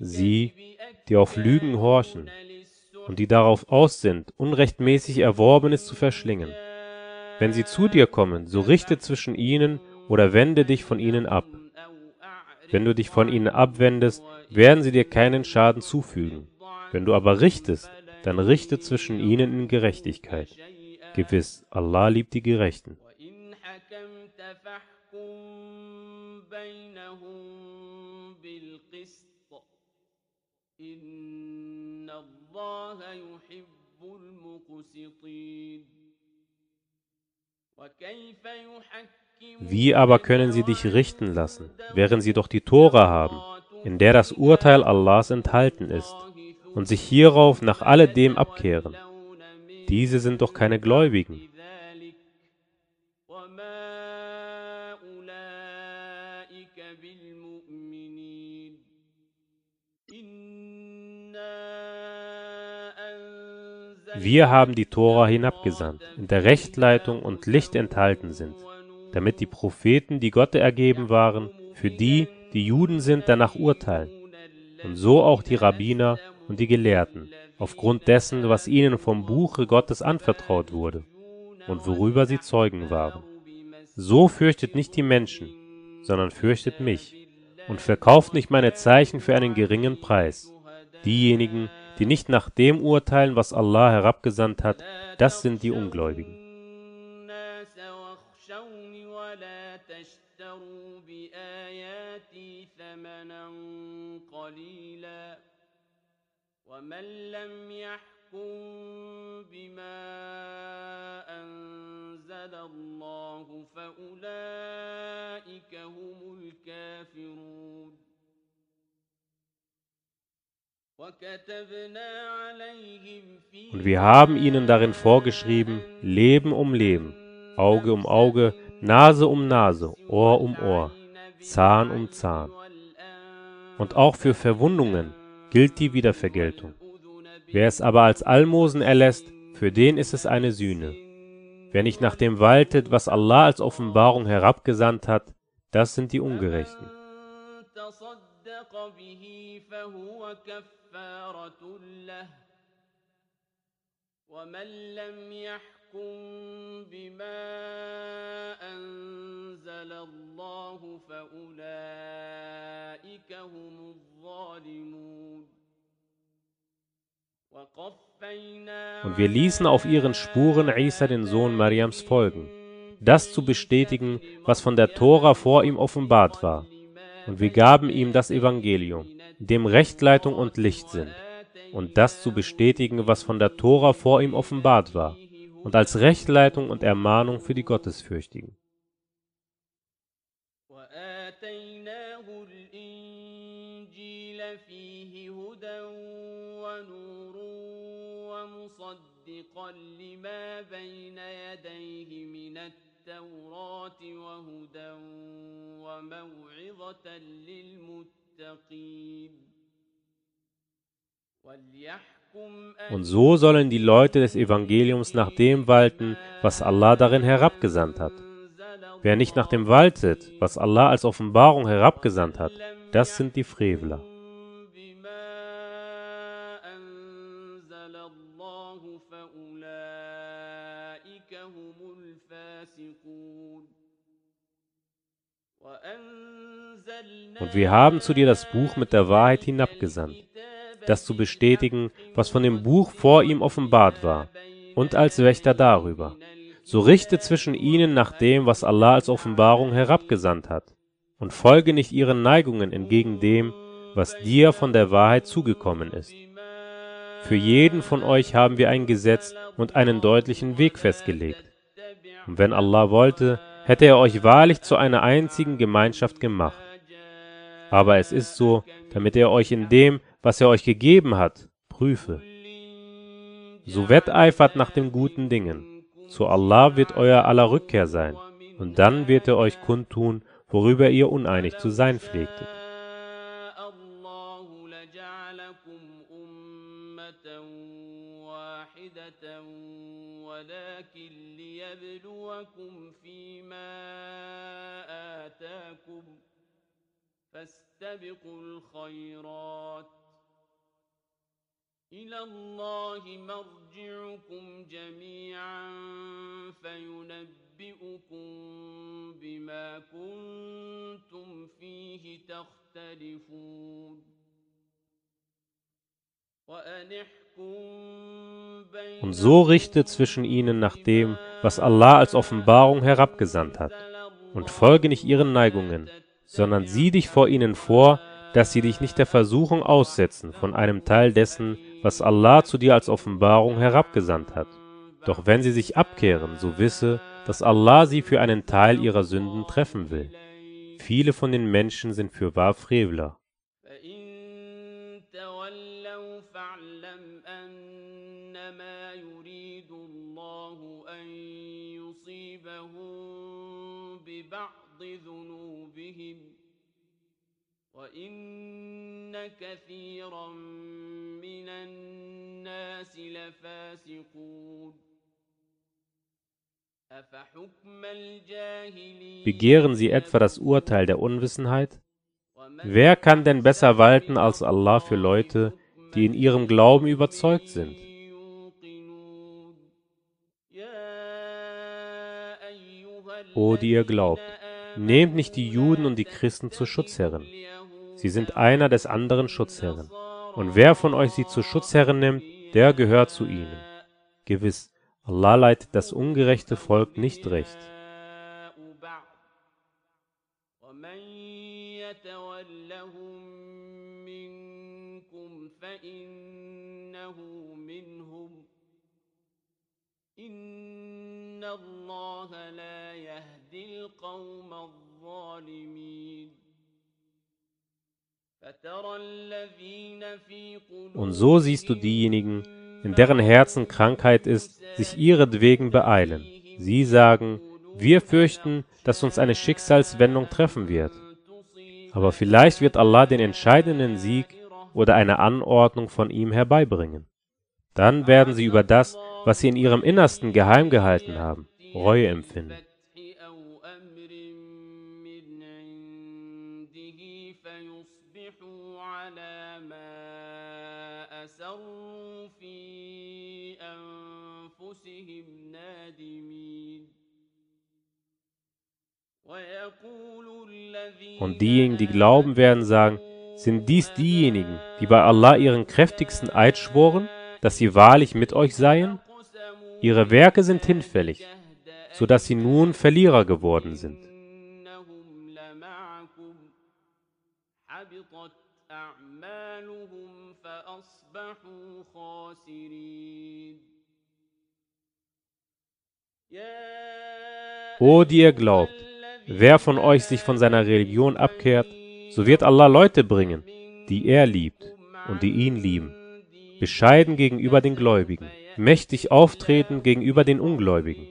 Sie, die auf Lügen horchen und die darauf aus sind, unrechtmäßig Erworbenes zu verschlingen. Wenn sie zu dir kommen, so richte zwischen ihnen oder wende dich von ihnen ab. Wenn du dich von ihnen abwendest, werden sie dir keinen Schaden zufügen. Wenn du aber richtest, dann richte zwischen ihnen in Gerechtigkeit. Gewiss, Allah liebt die Gerechten. وإن حكمت فاحكم بينهم بالقسط إن الله يحب المقسطين وكيف يحكم Wie aber können sie dich richten lassen, während sie doch die Tora haben, in der das Urteil Allahs enthalten ist, und sich hierauf nach alledem abkehren? Diese sind doch keine Gläubigen. Wir haben die Tora hinabgesandt, in der Rechtleitung und Licht enthalten sind, damit die Propheten, die Gott ergeben waren, für die, die Juden sind, danach urteilen, und so auch die Rabbiner und die Gelehrten, aufgrund dessen, was ihnen vom Buche Gottes anvertraut wurde und worüber sie Zeugen waren. So fürchtet nicht die Menschen, sondern fürchtet mich, und verkauft nicht meine Zeichen für einen geringen Preis. Diejenigen, die nicht nach dem urteilen, was Allah herabgesandt hat, das sind die Ungläubigen. الناس واخشوني ولا تشتروا بآياتي ثمنا قليلا ومن لم يحكم بما أنزل الله فأولئك هم الكافرون وكتبنا عليهم und wir haben ihnen darin vorgeschrieben, Leben um Leben, Auge um Auge, Nase um Nase, Ohr um Ohr, Zahn um Zahn. Und auch für Verwundungen gilt die Wiedervergeltung. Wer es aber als Almosen erlässt, für den ist es eine Sühne. Wer nicht nach dem waltet, was Allah als Offenbarung herabgesandt hat, das sind die Ungerechten. من تصدق به فهو كفارة له ومن لم يحكم بما أنزل الله فأولئك هم الظالمون وقفينا Und wir ließen auf ihren Spuren Isa den Sohn Mariams folgen, das zu bestätigen, was von der Tora vor ihm offenbart war. Und wir gaben ihm das Evangelium, in dem Rechtleitung und Licht sind. und das zu bestätigen, was von der Tora vor ihm offenbart war, und als Rechtleitung und Ermahnung für die Gottesfürchtigen. وآتيناه الإنجيل فيه هدى ونور ومصدقا لما بين يديه من التوراة وهدى وموعظة للمتقين وليحكم Und so sollen die Leute des Evangeliums nach dem walten, was Allah darin herabgesandt hat. Wer nicht nach dem waltet, was Allah als Offenbarung herabgesandt hat, das sind die Frevler. Und wir haben zu dir das Buch mit der Wahrheit hinabgesandt, das zu bestätigen, was von dem Buch vor ihm offenbart war, und als Wächter darüber. So richte zwischen ihnen nach dem, was Allah als Offenbarung herabgesandt hat, und folge nicht ihren Neigungen entgegen dem, was dir von der Wahrheit zugekommen ist. Für jeden von euch haben wir ein Gesetz und einen deutlichen Weg festgelegt. Und wenn Allah wollte, hätte er euch wahrlich zu einer einzigen Gemeinschaft gemacht Aber es ist so, damit er euch in dem, was er euch gegeben hat, prüfe. So wetteifert nach den guten Dingen. Zu Allah wird euer aller Rückkehr sein, und dann wird er euch kundtun, worüber ihr uneinig zu sein pflegtet. الله لجعلكم أمة واحدة ولكن ليبلوكم فيما آتاكم فاستبقوا الخيرات إلى الله مرجعكم جميعا فينبئكم بما كنتم فيه تختلفون وأن احكم Und so richte zwischen ihnen nach dem, was Allah als Offenbarung herabgesandt hat, und folge nicht ihren Neigungen, sondern sieh dich vor ihnen vor, dass sie dich nicht der Versuchung aussetzen von einem Teil dessen, was Allah zu dir als Offenbarung herabgesandt hat. Doch wenn sie sich abkehren, so wisse, dass Allah sie für einen Teil ihrer Sünden treffen will. Viele von den Menschen sind fürwahr Frevler. فإن تولوا فاعلم أنما يريد الله أن يصيبهم ببعض ذنوبهم وإن كثيرا من الناس لفاسقون أفحكم الجاهلية Begehren sie etwa das Urteil der Unwissenheit? Wer kann denn besser walten als Allah für Leute, die in ihrem Glauben überzeugt sind? O die ihr glaubt, nehmt nicht die Juden und die Christen zu Schutzherren. Sie sind einer des anderen Schutzherren. Und wer von euch sie zu Schutzherren nimmt, der gehört zu ihnen. Gewiss, Allah leitet das ungerechte Volk nicht recht. ومن يتولهم منكم فإنه منهم إن الله لا يهدي القوم الظالمين فترى الذين في Und so siehst du diejenigen, in deren Herzen Krankheit ist, sich ihretwegen beeilen. Sie sagen, wir fürchten, dass uns eine Schicksalswendung treffen wird. Aber vielleicht wird Allah den entscheidenden Sieg oder eine Anordnung von ihm herbeibringen. Dann werden sie über das, was sie in ihrem Innersten geheim gehalten haben, Reue empfinden. أسروا في أنفسهم نادمين ويقول الذين Und diejenigen, die glauben, werden sagen, sind dies diejenigen, die bei Allah ihren kräftigsten Eid schworen, dass sie wahrlich mit euch seien? Ihre Werke sind hinfällig, so dass sie nun Verlierer geworden sind. إنهم لمعكم حبطت أعمالهم فأصبحوا خاسرين يا O die ihr glaubt, wer von euch sich von seiner Religion abkehrt, so wird Allah Leute bringen, die er liebt und die ihn lieben, bescheiden gegenüber den Gläubigen, mächtig auftreten gegenüber den Ungläubigen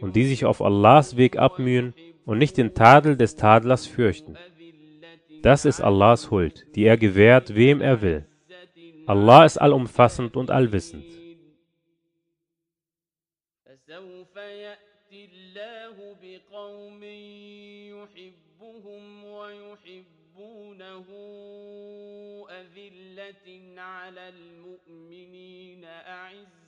und die sich auf Allahs Weg abmühen und nicht den Tadel des Tadlers fürchten. Das ist Allahs Huld, die er gewährt, wem er will. Allah ist allumfassend und allwissend. فسوف يأتي الله بقوم يحبهم ويحبونه أذلة على المؤمنين أعزة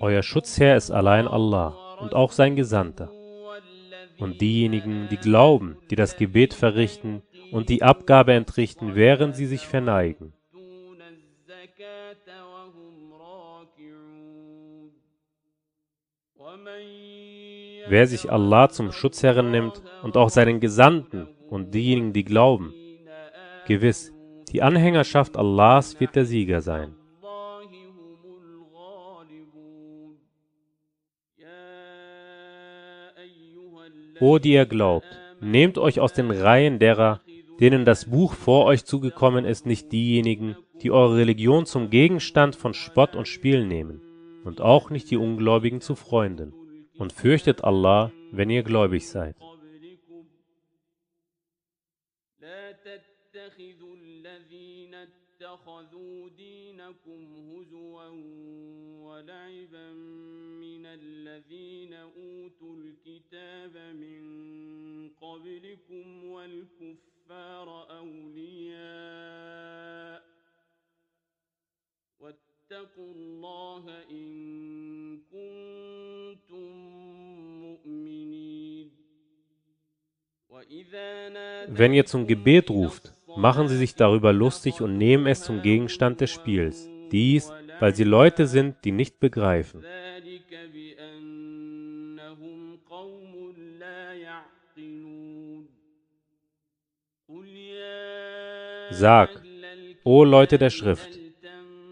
Euer Schutzherr ist allein Allah und auch sein Gesandter. Und diejenigen, die glauben, die das Gebet verrichten und die Abgabe entrichten, während sie sich verneigen. Wer sich Allah zum Schutzherren nimmt und auch seinen Gesandten und diejenigen, die glauben, gewiss, die Anhängerschaft Allahs wird der Sieger sein. O die ihr glaubt, nehmt euch aus den Reihen derer, denen das Buch vor euch zugekommen ist, nicht diejenigen, die eure Religion zum Gegenstand von Spott und Spiel nehmen, und auch nicht die Ungläubigen zu Freunden. Und fürchtet Allah, wenn ihr gläubig seid. قبلكم لا تتخذوا الذين اتخذوا دينكم هزوا ولعبا من الذين أوتوا الكتاب من قبلكم والكفار أولياء واتقوا الله إن كنتم مؤمنين وإذا ناديتم Wenn ihr zum Gebet ruft, machen sie sich darüber lustig und nehmen es zum Gegenstand des Spiels. Dies, weil sie Leute sind, die nicht begreifen. Sag, O Leute der Schrift,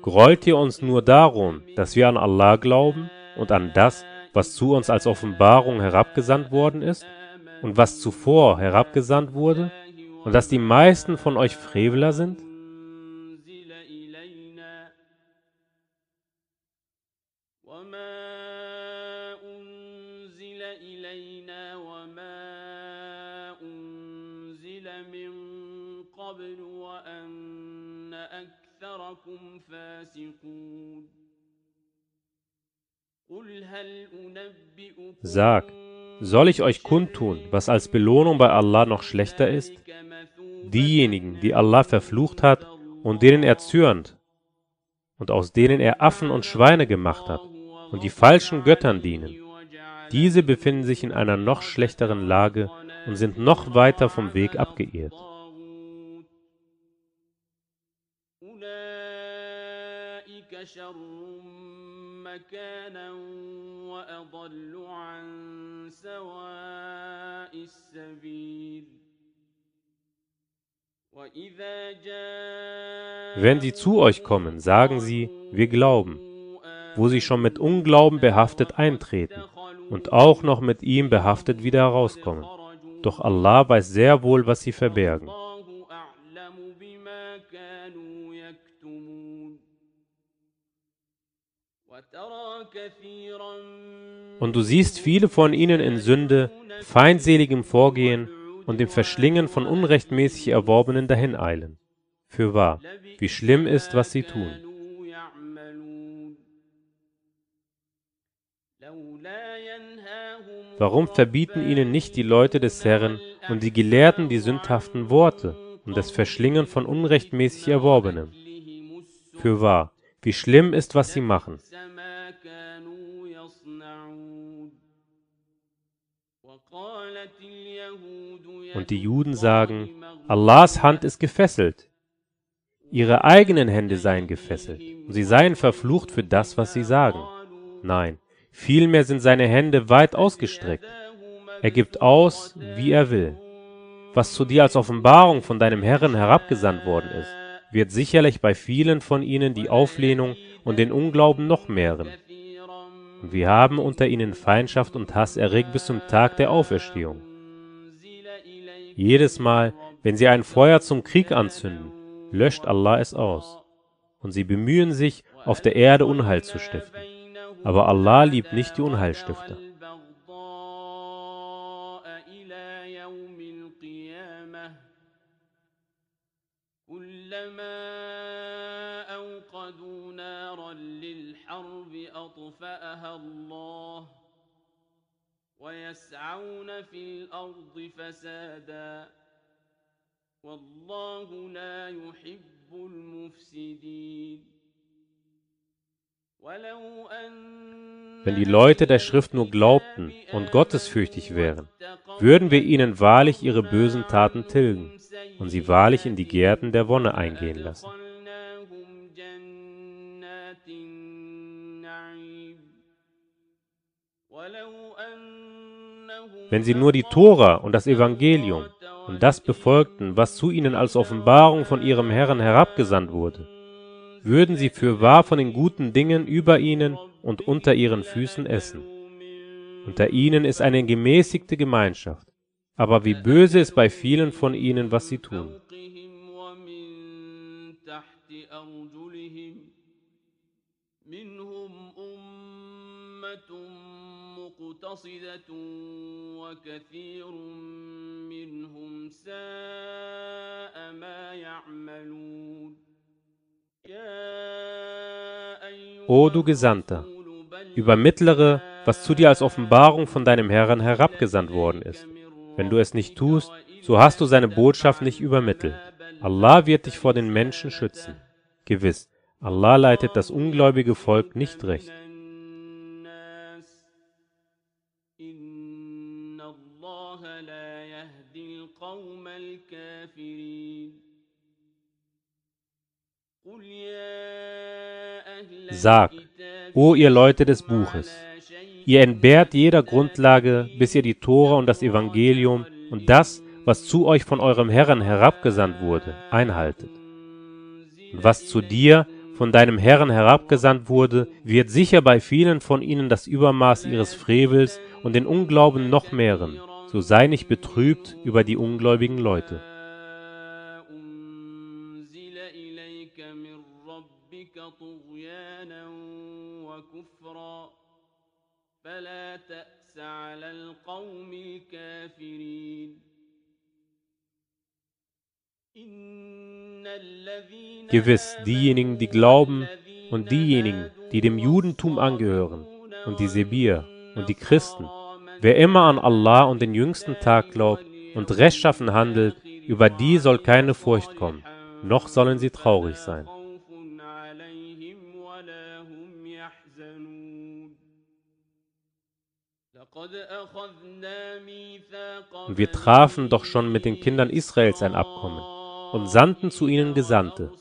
grollt ihr uns nur darum, dass wir an Allah glauben und an das, was zu uns als Offenbarung herabgesandt worden ist und was zuvor herabgesandt wurde, und dass die meisten von euch Freveler sind? أكثركم فاسقون قل هل أنبئكم Sag, soll ich euch kundtun, was als Belohnung bei Allah noch schlechter ist? Diejenigen, die Allah verflucht hat und denen er zürnt und aus denen er Affen und Schweine gemacht hat und die falschen Göttern dienen. Diese befinden sich in einer noch schlechteren Lage und sind noch weiter vom Weg abgeirrt. شر مكانا وأضل عن سواء السبيل وإذا جاء Wenn sie zu euch kommen, sagen sie, wir glauben, wo sie schon mit Unglauben behaftet eintreten und auch noch mit ihm behaftet wieder herauskommen. Doch Allah weiß sehr wohl, was sie verbergen. Und du siehst viele von ihnen in Sünde, feindseligem Vorgehen und dem Verschlingen von unrechtmäßig Erworbenen dahineilen. Für wahr, wie schlimm ist, was sie tun. Warum verbieten ihnen nicht die Leute des Herrn und die Gelehrten die sündhaften Worte und das Verschlingen von unrechtmäßig Erworbenem? Fürwahr, wie schlimm ist, was sie machen. Und die Juden sagen, Allahs Hand ist gefesselt. Ihre eigenen Hände seien gefesselt und sie seien verflucht für das, was sie sagen. Nein, vielmehr sind seine Hände weit ausgestreckt. Er gibt aus, wie er will. Was zu dir als Offenbarung von deinem Herrn herabgesandt worden ist, wird sicherlich bei vielen von ihnen die Auflehnung und den Unglauben noch mehren. Wir haben unter ihnen Feindschaft und Hass erregt bis zum Tag der Auferstehung. Jedes Mal, wenn sie ein Feuer zum Krieg anzünden, löscht Allah es aus. Und sie bemühen sich, auf der Erde Unheil zu stiften. Aber Allah liebt nicht die Unheilstifter. أطفأها الله ويسعون في الأرض فسادا والله لا يحب المفسدين ولو أن Wenn die Leute der Schrift nur glaubten und gottesfürchtig wären, würden wir ihnen wahrlich ihre bösen Taten tilgen und sie wahrlich in die Gärten der Wonne eingehen lassen. Wenn sie nur die Tora und das Evangelium und das befolgten, was zu ihnen als Offenbarung von ihrem Herrn herabgesandt wurde, würden sie für wahr von den guten Dingen über ihnen und unter ihren Füßen essen. Unter ihnen ist eine gemäßigte Gemeinschaft, aber wie böse ist bei vielen von ihnen, was sie tun. فوقهم ومن تحت أرجلهم منهم أمة مقتصدة وكثير منهم ساء ما يعملون يا أيها O du Gesandter, الرسول بلغ Übermittlere, was zu dir als Offenbarung von deinem Herrn herabgesandt worden ist. Wenn du es nicht tust, so hast du seine Botschaft nicht übermittelt. Allah wird dich vor den Menschen schützen. Gewiss, Allah leitet das ungläubige Volk nicht recht. Sag, o ihr Leute des Buches, ihr entbehrt jeder Grundlage, bis ihr die Tora und das Evangelium und das, was zu euch von eurem Herrn herabgesandt wurde, einhaltet. Und was zu dir von deinem Herrn herabgesandt wurde, wird sicher bei vielen von ihnen das Übermaß ihres Frevels und den Unglauben noch mehren, so sei nicht betrübt über die ungläubigen Leute. إليك من ربك طغيانا وكفرا فلا تأس على القوم الكافرين إن الذين Gewiss, diejenigen, die glauben und diejenigen, die dem Judentum angehören und die Sebir und die Christen, wer immer an Allah und den jüngsten Tag glaubt und rechtschaffen handelt, über die soll keine Furcht kommen, noch sollen sie traurig sein. Wir trafen doch schon mit den Kindern Israels ein Abkommen und sandten zu ihnen Gesandte.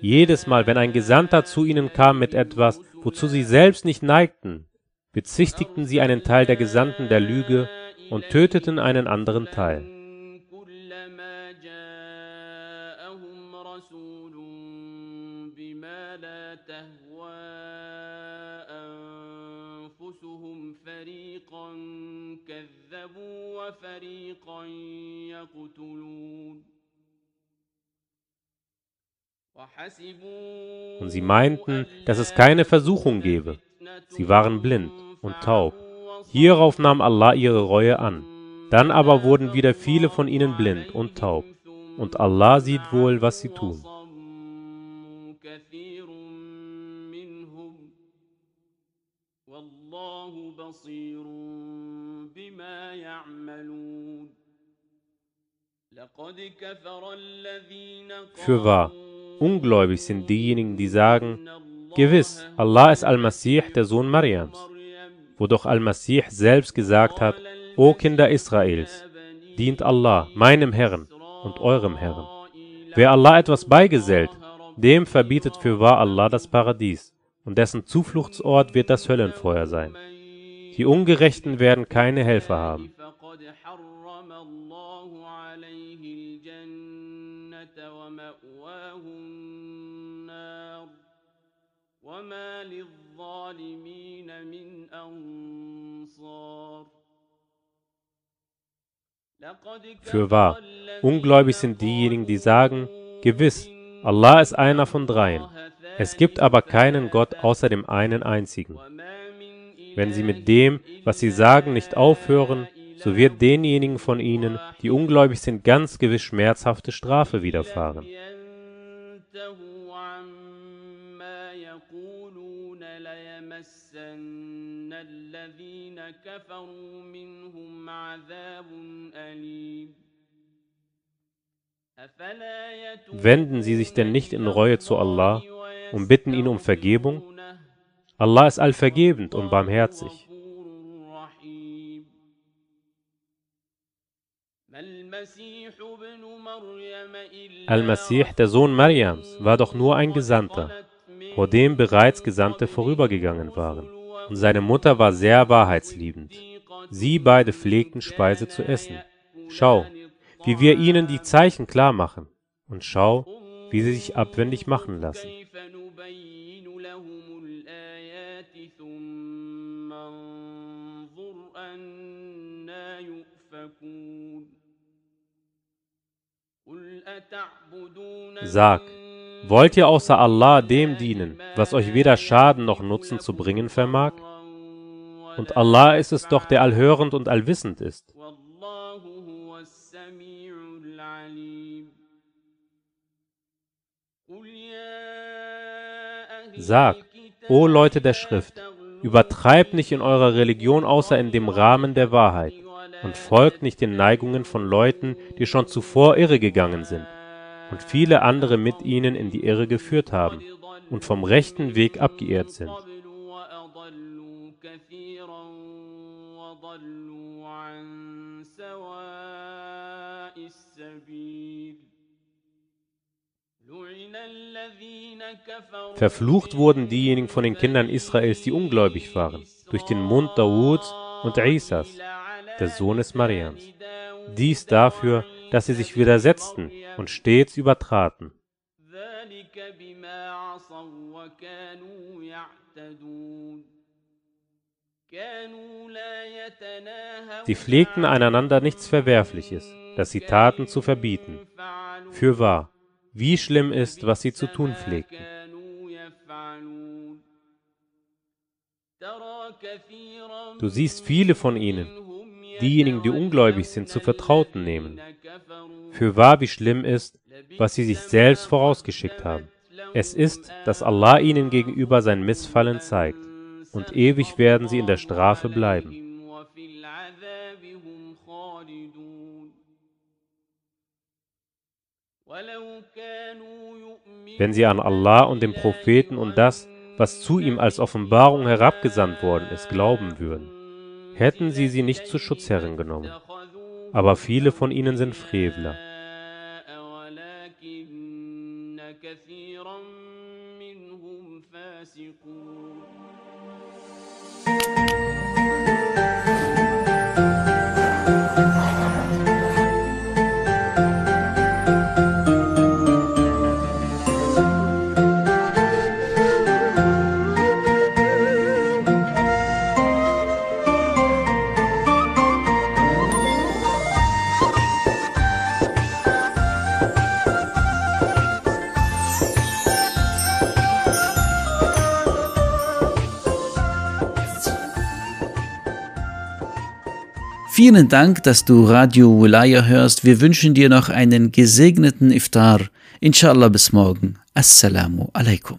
Jedes Mal, wenn ein Gesandter zu ihnen kam mit etwas, wozu sie selbst nicht neigten, bezichtigten sie einen Teil der Gesandten der Lüge und töteten einen anderen Teil. Und sie meinten, dass es keine Versuchung gebe. Sie waren blind und taub. Hierauf nahm Allah ihre Reue an. Dann aber wurden wieder viele von ihnen blind und taub. Und Allah sieht wohl, was sie tun. وصم كثير منهم والله بصير بما يعملون für wahr, ungläubig sind diejenigen, die sagen, gewiss, Allah ist Al-Masih, der Sohn Mariams. Wo doch Al-Masih selbst gesagt hat, O Kinder Israels, dient Allah, meinem Herrn und eurem Herrn. Wer Allah etwas beigesellt, dem verbietet für wahr Allah das Paradies, und dessen Zufluchtsort wird das Höllenfeuer sein. Die Ungerechten werden keine Helfer haben. وما للظالمين من أنصار Für wahr, ungläubig sind diejenigen, die sagen, gewiss, Allah ist einer von dreien. Es gibt aber keinen Gott außer dem einen einzigen. Wenn sie mit dem, was sie sagen, nicht aufhören, so wird denjenigen von ihnen, die ungläubig sind, ganz gewiss schmerzhafte Strafe widerfahren. Wenden sie sich denn nicht in Reue zu Allah und bitten ihn um Vergebung? Allah ist allvergebend und barmherzig. Al-Masih, der Sohn Mariams, war doch nur ein Gesandter, vor dem bereits Gesandte vorübergegangen waren. Und seine Mutter war sehr wahrheitsliebend. Sie beide pflegten Speise zu essen. Schau, wie wir ihnen die Zeichen klar machen. Und schau, wie sie sich abwendig machen lassen. Sag, Wollt ihr außer Allah dem dienen, was euch weder Schaden noch Nutzen zu bringen vermag? Und Allah ist es doch, der allhörend und allwissend ist. Sag, o Leute der Schrift, übertreibt nicht in eurer Religion außer in dem Rahmen der Wahrheit und folgt nicht den Neigungen von Leuten, die schon zuvor irregegangen sind und viele andere mit ihnen in die Irre geführt haben und vom rechten Weg abgeirrt sind. Verflucht wurden diejenigen von den Kindern Israels, die ungläubig waren, durch den Mund Dawuds und Isas, des Sohnes Mariams. Dies dafür, dass sie sich widersetzten und stets übertraten. Sie pflegten einander nichts Verwerfliches, das sie taten zu verbieten. Für wahr, wie schlimm ist, was sie zu tun pflegten. Du siehst viele von ihnen, diejenigen, die ungläubig sind, zu Vertrauten nehmen. Für wahr, wie schlimm ist, was sie sich selbst vorausgeschickt haben. Es ist, dass Allah ihnen gegenüber sein Missfallen zeigt, und ewig werden sie in der Strafe bleiben. Wenn sie an Allah und den Propheten und das, was zu ihm als Offenbarung herabgesandt worden ist, glauben würden hätten sie sie nicht zu Schutzherren genommen. Aber viele von ihnen sind Frevler. Vielen Dank, dass du Radio Wilaya hörst. Wir wünschen dir noch einen gesegneten Iftar. Inshallah bis morgen. Assalamu alaikum.